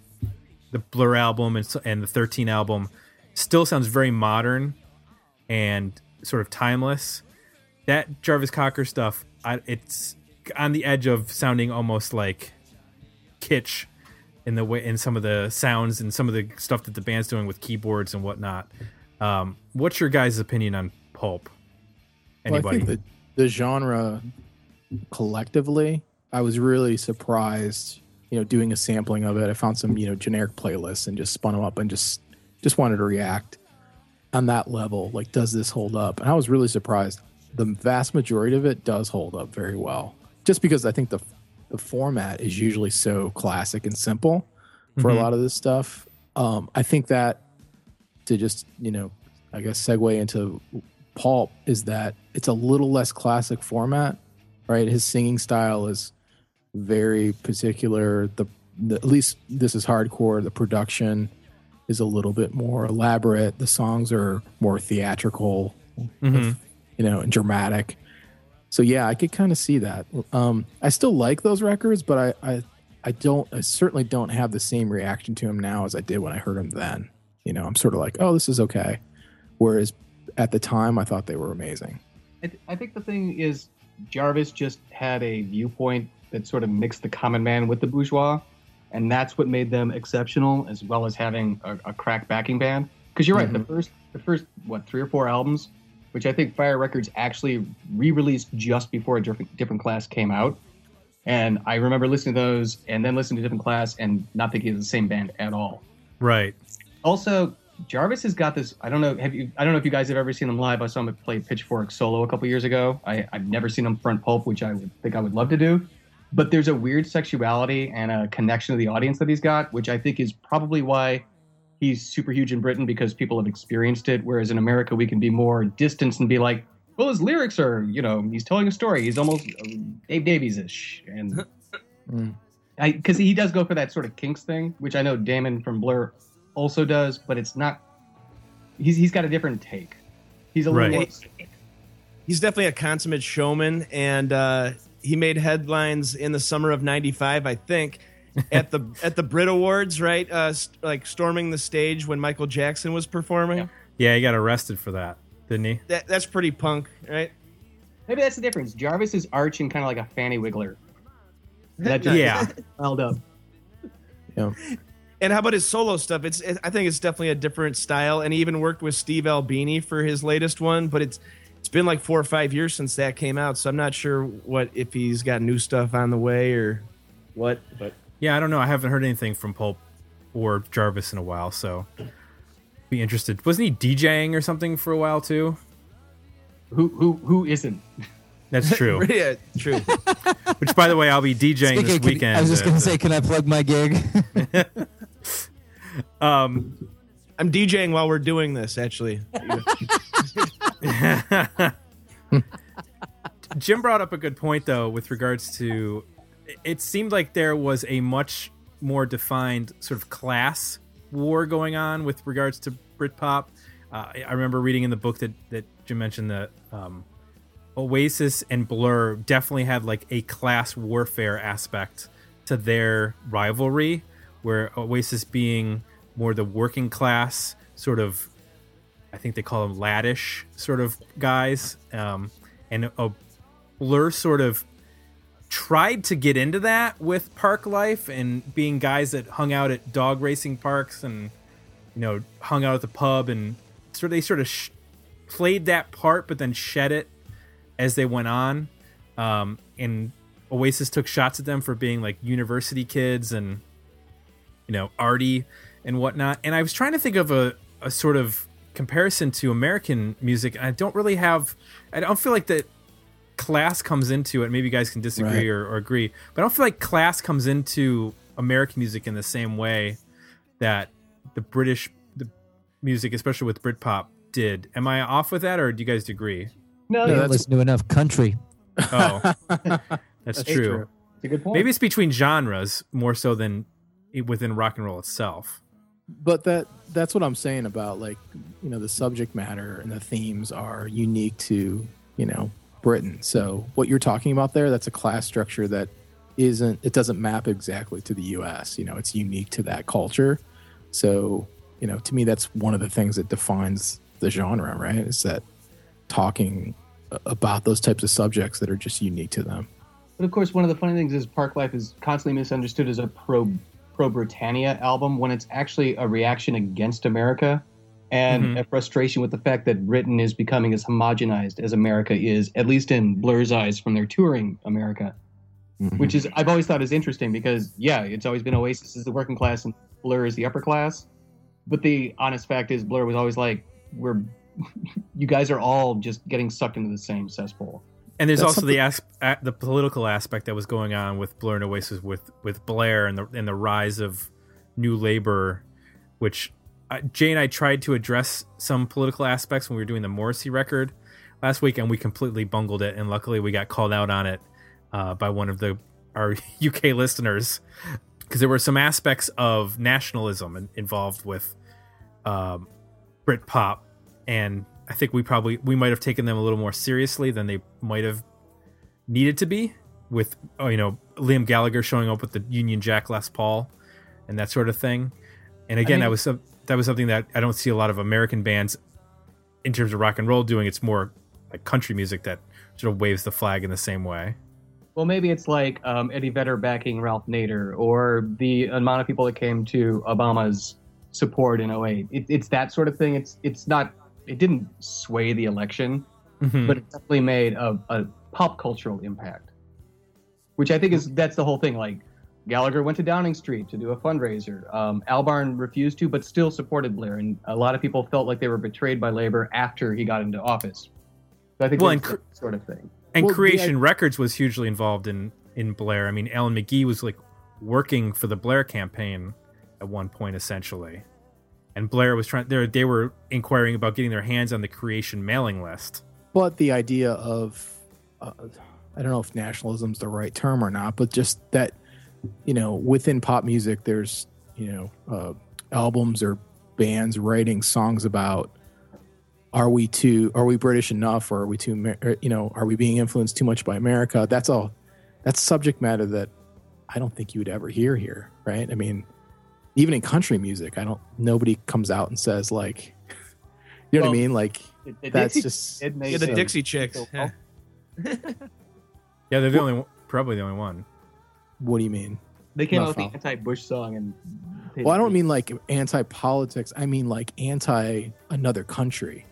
the Blur album and and the 13 album, still sounds very modern and sort of timeless. That Jarvis Cocker stuff, I, it's on the edge of sounding almost like kitsch in the way in some of the sounds and some of the stuff that the band's doing with keyboards and whatnot. Um, what's your guys' opinion on Pulp? Anybody? Well, I think the, the genre collectively, I was really surprised. You know, doing a sampling of it, I found some you know generic playlists and just spun them up and just just wanted to react on that level. Like, does this hold up? And I was really surprised. The vast majority of it does hold up very well, just because I think the the format is usually so classic and simple for Mhm. a lot of this stuff. Um, I think that to just you know, I guess segue into Pulp is that it's a little less classic format, right? His singing style is very particular. The, the at least this is hardcore. The production is a little bit more elaborate. The songs are more theatrical, Mhm. you know, and dramatic. So yeah, I could kind of see that. Um, I still like those records, but I, I, I don't. I certainly don't have the same reaction to them now as I did when I heard them then. You know, I'm sort of like, oh, this is okay. Whereas at the time, I thought they were amazing. I, th- I think the thing is, Jarvis just had a viewpoint that sort of mixed the common man with the bourgeois, and that's what made them exceptional, as well as having a, a crack backing band. Because you're right, the first, the first what three or four albums which I think Fire Records actually re-released just before a different different class came out. And I remember listening to those and then listening to different class and not thinking it's the same band at all. Right. Also, Jarvis has got this. I don't know. Have you? I don't know if you guys have ever seen him live. I saw him play Pitchfork solo a couple years ago. I, I've never seen him front pulp, which I would think I would love to do. But there's a weird sexuality and a connection to the audience that he's got, which I think is probably why he's super huge in Britain because people have experienced it. Whereas in America, we can be more distanced and be like, well, his lyrics are, you know, he's telling a story. He's almost um, Dave Davies ish. And Mm. because he does go for that sort of kinks thing, which I know Damon from Blur also does, but it's not. He's he's got a different take. He's a little Right. more. He's definitely a consummate showman, and uh, he made headlines in the summer of '95, I think, at the at the Brit Awards, right? Uh, st- like storming the stage when Michael Jackson was performing. Yeah. Yeah, he got arrested for that, didn't he? That, that's pretty punk, right? Maybe that's the difference. Jarvis is arching kind of like a Fanny Wiggler. That just Yeah. held up. Yeah. And how about his solo stuff? It's it, I think it's definitely a different style, and he even worked with Steve Albini for his latest one. But it's it's been like four or five years since that came out, so I'm not sure what if he's got new stuff on the way or what. But Yeah, I don't know. I haven't heard anything from Pulp or Jarvis in a while, so be interested. Wasn't he DJing or something for a while too? Who who who isn't? That's true. yeah, true. Which, by the way, I'll be DJing this Speaking- can- weekend. I was just at gonna the- say, can I plug my gig? um, I'm DJing while we're doing this. Actually, Jim brought up a good point though with regards to it seemed like there was a much more defined sort of class war going on with regards to Britpop. Uh, I remember reading in the book that that Jim mentioned that um, Oasis and Blur definitely had like a class warfare aspect to their rivalry, where Oasis being more the working class sort of I think they call them laddish sort of guys, um, and a Blur sort of tried to get into that with Parklife and being guys that hung out at dog racing parks and you know hung out at the pub and sort they sort of sh- played that part but then shed it as they went on. Um, and oasis took shots at them for being like university kids and you know arty and whatnot. And i was trying to think of a, a sort of comparison to american music. I don't really have i don't feel like that class comes into it maybe you guys can disagree Right. or, or agree but i don't feel like class comes into american music in the same way that the british the music especially with britpop did am i off with that or do you guys agree No, I No, don't that's- listen to enough country. oh that's, true. true. It's a good point. maybe it's between genres more so than within rock and roll itself but that that's what I'm saying about like you know the subject matter and the themes are unique to you know Britain. So what you're talking about there, that's a class structure that isn't it doesn't map exactly to the U.S. You know, it's unique to that culture. So you know, to me, that's one of the things that defines the genre, right? Is that talking about those types of subjects that are just unique to them. But of course, one of the funny things is Parklife is constantly misunderstood as a pro pro Britannia album when it's actually a reaction against America and Mhm. a frustration with the fact that Britain is becoming as homogenized as America is, at least in Blur's eyes from their touring America. Which is I've always thought is interesting because yeah, it's always been Oasis is the working class and Blur is the upper class. But the honest fact is Blur was always like, We're you guys are all just getting sucked into the same cesspool. And there's That's also the as- a- the political aspect that was going on with Blur and Oasis with with Blair and the and the rise of New Labour, which uh, Jay and I tried to address some political aspects when we were doing the Morrissey record last week, and we completely bungled it. And luckily, we got called out on it uh, by one of the our UK listeners because there were some aspects of nationalism in, involved with um, Britpop, and I think we probably we might have taken them a little more seriously than they might have needed to be with oh, you know Liam Gallagher showing up with the Union Jack Les Paul and that sort of thing. And again, think- that was some, that was something that I don't see a lot of American bands in terms of rock and roll doing. It's more like country music that sort of waves the flag in the same way. Well, maybe it's like um, Eddie Vedder backing Ralph Nader, or the amount of people that came to Obama's support in 08. It, it's that sort of thing. It's it's not it didn't sway the election, Mhm. but it definitely made a, a pop cultural impact. Which I think is that's the whole thing. Like Gallagher went to Downing Street to do a fundraiser. Um, Albarn refused to, but still supported Blair, and a lot of people felt like they were betrayed by Labor after he got into office. So I think Well, well, and that's cr- that sort of thing. and Well, the Creation Records was hugely involved in in Blair. I mean, Alan McGee was like working for the Blair campaign at one point, essentially, and Blair was trying. They they were inquiring about getting their hands on the Creation mailing list. But the idea of, uh, I don't know if nationalism is the right term or not, but just that, you know, within pop music, there's, you know, uh, albums or bands writing songs about, are we too, are we British enough, or are we too, you know, are we being influenced too much by America? That's all. That's subject matter that I don't think you would ever hear here, right? I mean, even in country music, I don't. Nobody comes out and says like, you know what I mean? Like It, it that's did- just Yeah, the. Dixie Chicks. So, Yeah. Yeah, they're the only, one- probably the only one. What do you mean? They came Not out with the anti-Bush song, and Well, I don't mean like anti politics. I mean like anti another country.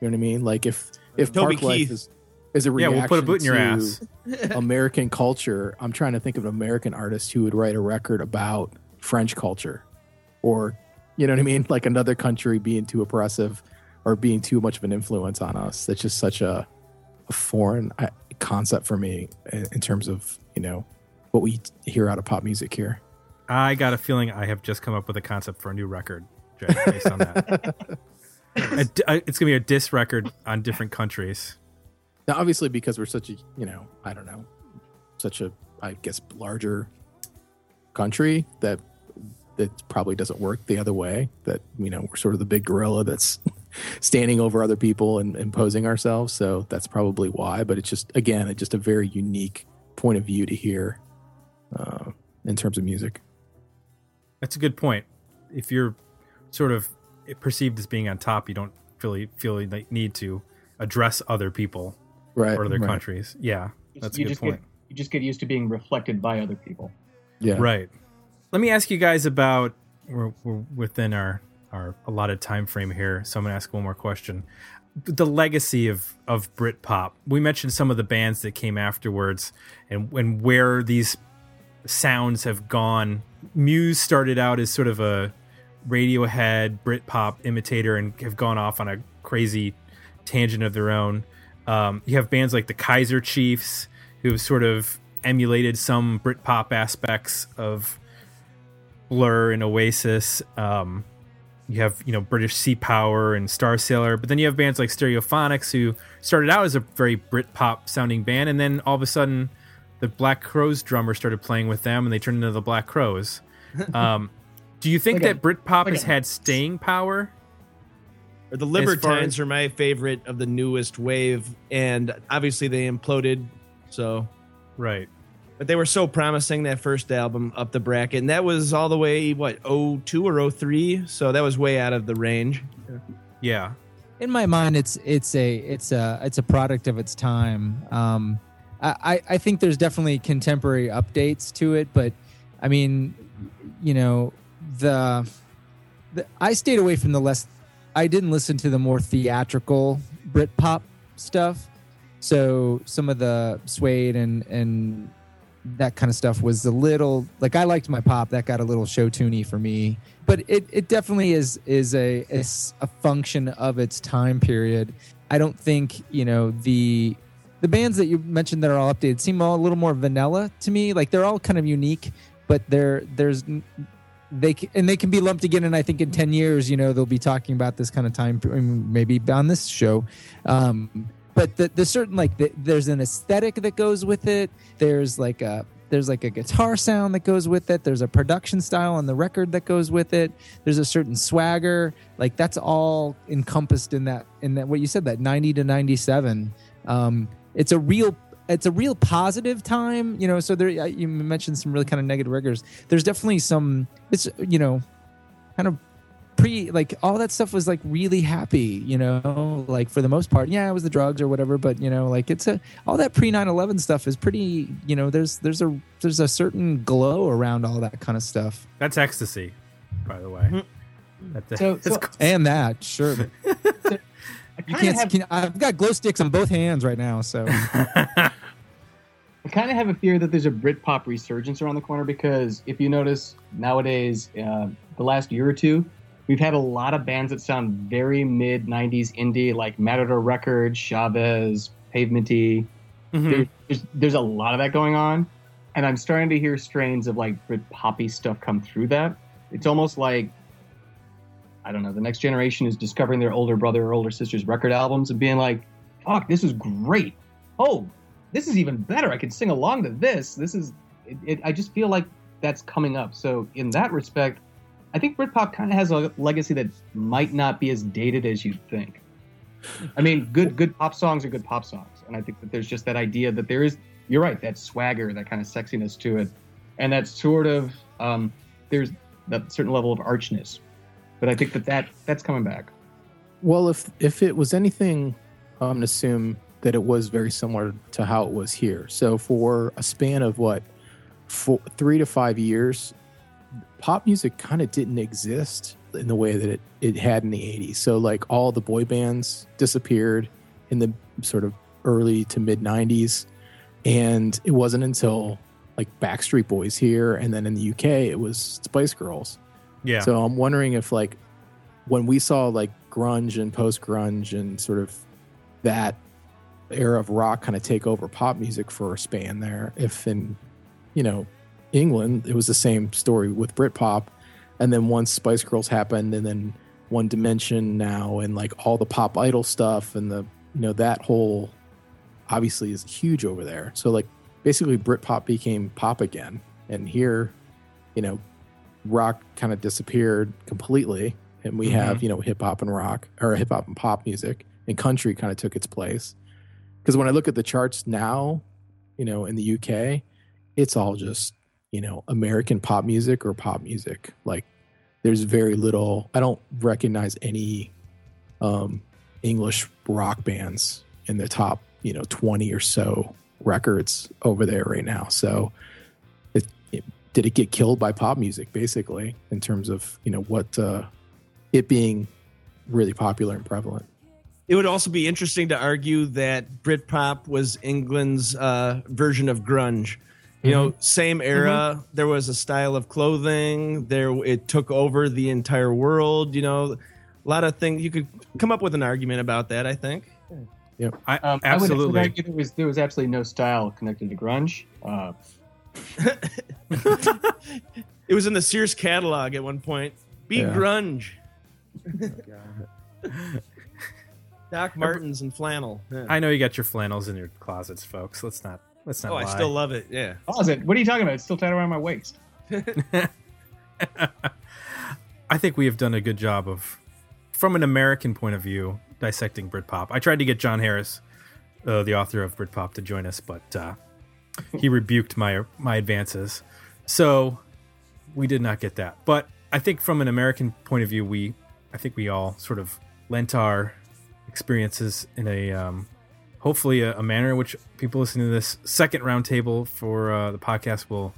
You know what I mean? Like if if Toby Parklife is is a Yeah, reaction we'll put a boot in your to ass. American culture, I'm trying to think of an American artist who would write a record about French culture, or you know what I mean? Like another country being too oppressive or being too much of an influence on us. That's just such a, a foreign uh, concept for me in, in terms of you know what we hear out of pop music here. I got a feeling I have just come up with a concept for a new record based on that. A- uh, it's gonna be a diss record on different countries. Now, obviously, because we're such a, you know, I don't know, such a, I guess, larger country that that probably doesn't work the other way. That you know, we're sort of the big gorilla that's standing over other people and imposing ourselves. So that's probably why. But it's just, again, it's just a very unique point of view to hear uh, in terms of music. That's a good point. If you're sort of perceived as being on top, you don't really feel like need to address other people Right. or other right. countries. Yeah, that's a you good just point. get you just get used to being reflected by other people. Yeah. Right. Let me ask you guys about we're, we're within our our allotted time frame here, so I'm gonna ask one more question. The legacy of of Britpop. We mentioned some of the bands that came afterwards, and and where these sounds have gone. Muse started out as sort of a Radiohead Britpop imitator, and have gone off on a crazy tangent of their own. Um, you have bands like the Kaiser Chiefs, who have sort of emulated some Britpop aspects of Blur and Oasis. Um, you have you know British Sea Power and Starsailor, but then you have bands like Stereophonics, who started out as a very Britpop sounding band, and then all of a sudden, the Black Crowes drummer started playing with them, and they turned into the Black Crowes. Um, do you think Like a- that Britpop like has had staying power? Or the Libertines as- are my favorite of the newest wave, and obviously they imploded. So, Right. but they were so promising that first album up the bracket, and that was all the way what 02 or 03, so that was way out of the range. Yeah. in my mind it's it's a it's a it's a product of its time um I, I think there's definitely contemporary updates to it but i mean you know the, the i stayed away from the less i didn't listen to the more theatrical britpop stuff so some of the suede and and that kind of stuff was a little like I liked my pop. That got a little show tuney for me, but it, it definitely is is a is a function of its time period. I don't think you know the the bands that you mentioned that are all updated seem all a little more vanilla to me. Like they're all kind of unique, but there there's they c- and they can be lumped again. And I think in ten years, you know, they'll be talking about this kind of time, maybe on this show. Um, but the, the certain like the, there's an aesthetic that goes with it. There's like a there's like a guitar sound that goes with it. There's a production style on the record that goes with it. There's a certain swagger. Like that's all encompassed in that in that what you said that 90 to 97. Um, it's a real it's a real positive time, you know. So there you mentioned some really kind of negative rigors. There's definitely some. It's you know, kind of pre like all that stuff was like really happy you know like for the most part yeah it was the drugs or whatever but you know like it's a all that pre 9-11 stuff is pretty you know there's there's a there's a certain glow around all that kind of stuff That's ecstasy, by the way. Mm-hmm. That- So- that's so- and that sure You can't, have- can, I've got glow sticks on both hands right now, so I kind of have a fear that there's a Britpop resurgence around the corner because if you notice nowadays, uh, the last year or two, we've had a lot of bands that sound very mid 90s indie, like Matador Records, Chavez, Pavementy. Mhm. There, there's, there's a lot of that going on. And I'm starting to hear strains of like Britpoppy stuff come through that. It's almost like, I don't know, the next generation is discovering their older brother or older sister's record albums and being like, fuck, this is great. Oh, this is even better. I could sing along to this. This is, it, it, I just feel like that's coming up. So in that respect, I think Britpop kind of has a legacy that might not be as dated as you think. I mean, good good pop songs are good pop songs, and I think that there's just that idea that there is. You're right, that swagger, that kind of sexiness to it, and that sort of um, there's that certain level of archness. But I think that that that's coming back. Well, if if it was anything, I'm gonna assume that it was very similar to how it was here. So for a span of what, four, three to five years, pop music kind of didn't exist in the way that it, it had in the 80s. So like all the boy bands disappeared in the sort of early to mid 90s, and it wasn't until like Backstreet Boys here, and then in the UK it was Spice Girls. Yeah. So I'm wondering if like when we saw like grunge and post grunge and sort of that era of rock kind of take over pop music for a span there, if in you know England it was the same story with Britpop, and then once Spice Girls happened, and then One Direction now, and like all the pop idol stuff, and the you know that whole obviously is huge over there. So like basically Britpop became pop again, and here, you know, rock kind of disappeared completely and we have you know hip hop and rock or hip hop and pop music and country kind of took its place. Because when i look at the charts now you know in the uk it's all just you know american pop music or pop music. Like there's very little i don't recognize any um english rock bands in the top you know 20 or so records over there right now. So did it get killed by pop music basically in terms of you know what uh it being really popular and prevalent It would also be interesting to argue that Britpop was England's uh, version of grunge. You know, same era. There was a style of clothing. There, it took over the entire world. You know, a lot of things. You could come up with an argument about that. I think. I, Um, I would- I would absolutely. argue there was there was absolutely no style connected to grunge. Uh, It was in the Sears catalog at one point. Be Yeah. grunge. Doc Martens and flannel. Yeah. I know you got your flannels in your closets, folks. Let's not. Let's not. oh, I still love it. Yeah. closet. What are you talking about? It's still tied around my waist. I think we have done a good job of, from an American point of view, dissecting Britpop. I tried to get John Harris, uh, the author of Britpop, to join us, but uh, he rebuked my my advances, so we did not get that. But I think from an American point of view, we, I think we all sort of lent our experiences in a, um, hopefully a, a manner in which people listening to this second roundtable for uh, the podcast will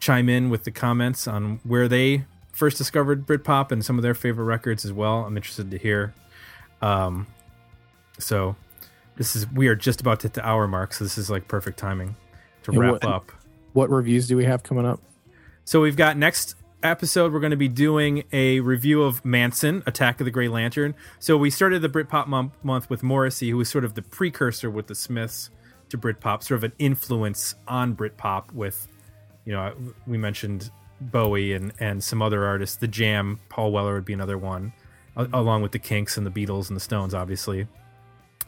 chime in with the comments on where they first discovered Britpop and some of their favorite records as well. I'm interested to hear. Um, so this is we are just about to hit the hour mark, so this is like perfect timing to And wrap what- up. what reviews do we have coming up So we've got next episode we're going to be doing a review of Mansun, Attack of the Grey Lantern. So we started the Britpop month, month with Morrissey, who was sort of the precursor with the Smiths to Britpop, sort of an influence on Britpop with, you know, we mentioned Bowie and and some other artists. The Jam, Paul Weller would be another one, along with the Kinks and the Beatles and the Stones, obviously.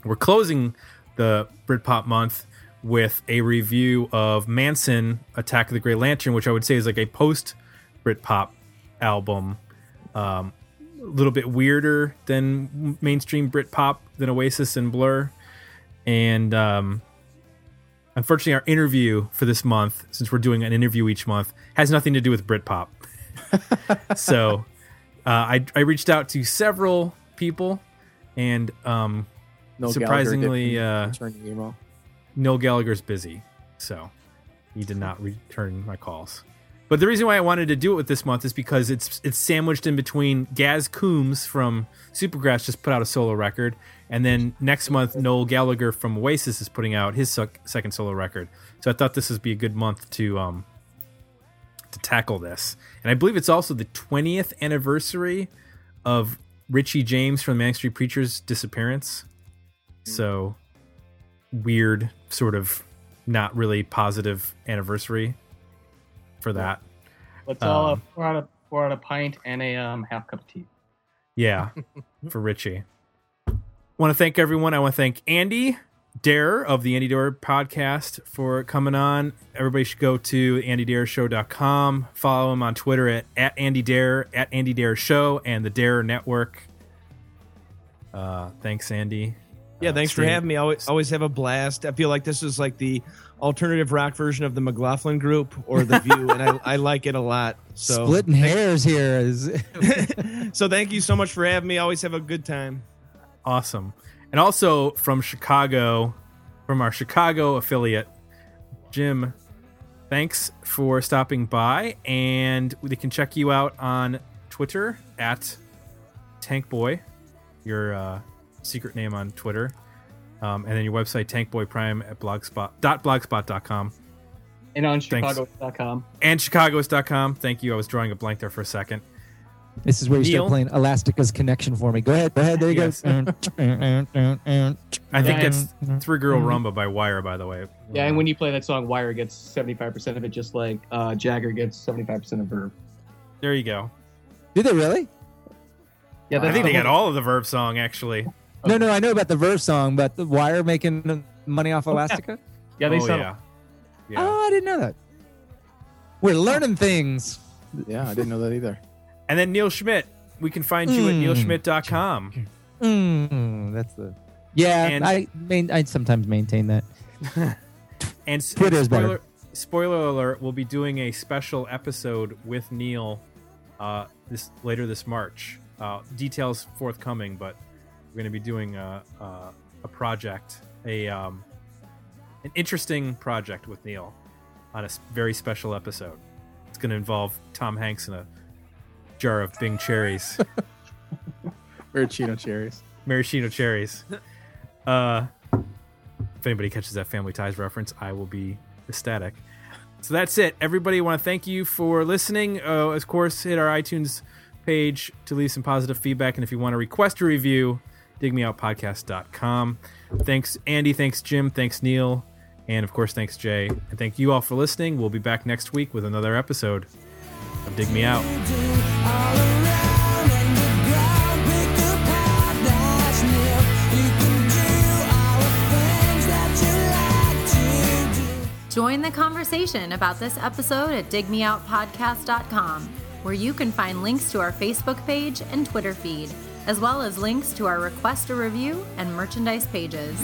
We're closing the Britpop month with a review of Mansun Attack of the Grey Lantern, which I would say is like a post Britpop album. Um, a little bit weirder than mainstream Britpop, than Oasis and Blur. And um, unfortunately, our interview for this month, since we're doing an interview each month, has nothing to do with Britpop. so uh, I, I reached out to several people, and um, no Surprisingly, uh, didn't return your email Noel Gallagher's busy, so he did not return my calls. But the reason why I wanted to do it with this month is because it's it's sandwiched in between Gaz Coombes from Supergrass just put out a solo record, and then next month Noel Gallagher from Oasis is putting out his sec- second solo record. So I thought this would be a good month to um to tackle this. And I believe it's also the 20th anniversary of Richey James from the Manic Street Preachers' disappearance. So weird, sort of not really positive anniversary for that. Let's all uh, Um, pour out a pour out a pint and a um, half cup of tea. Yeah, for Richey. Want to thank everyone. I want to thank Andy Dare of the Andy Dare podcast for coming on. Everybody should go to andydareshow.com. Follow him on Twitter at, at Andy Dare, at Andy Dare Show, and the Dare Network. Uh, thanks, Andy. Yeah, Uh, thanks for having me. I always, always have a blast. I feel like this is like the alternative rock version of the McLaughlin Group or the View, and I, I like it a lot. So, Splitting hairs here is so thank you so much for having me. Always have a good time. Awesome. And also from Chicago, from our Chicago affiliate, Jim, thanks for stopping by. And they can check you out on Twitter at Tankboy, your uh, secret name on Twitter. Um, and then your website, tankboyprime at blogspot, dot blogspot.com And on Thanks. Chicago.com. and chicagoist.com. Thank you. I was drawing a blank there for a second. this is where you Neil? start playing Elastica's connection for me. Go ahead, go ahead. There you Yes. go. I think Yeah, that's Three Girl Rhumba by Wire, by the way. Yeah, and when you play that song, Wire gets 75% of it, just like uh, Jagger gets 75% of Verve. there you go. Do they really? Yeah, I think the they got all of the Verve song, actually. No, no, I know about the Verve song, but the Wire making money off Elastica. Yeah, they oh, sound yeah. Yeah. Oh, I didn't know that. We're learning things. Yeah, I didn't know that either. And then Neil Schmidt. We can find you at Mm. neilschmidt.com. Mm, that's the yeah. And- I main, I sometimes maintain that. And Twitter is spoiler, better. spoiler alert, we'll be doing a special episode with Neil uh, this later this March. Uh, details forthcoming, but we're going to be doing a, a, a project, a um, an interesting project with Neil on a very special episode. It's going to involve Tom Hanks in a jar of Bing cherries. Maraschino cherries. maraschino cherries. Uh, if anybody catches that Family Ties reference, I will be ecstatic. So that's it. Everybody, want to thank you for listening. Uh, of course, hit our iTunes page to leave some positive feedback. And if you want to request a review, digmeoutpodcast.com. Thanks, Andy. Thanks, Jim. Thanks, Neil. And of course, thanks, Jay. And thank you all for listening. We'll be back next week with another episode of Dig Me Out. Join the conversation about this episode at digmeoutpodcast.com, where you can find links to our Facebook page and Twitter feed, as well as links to our request a review and merchandise pages.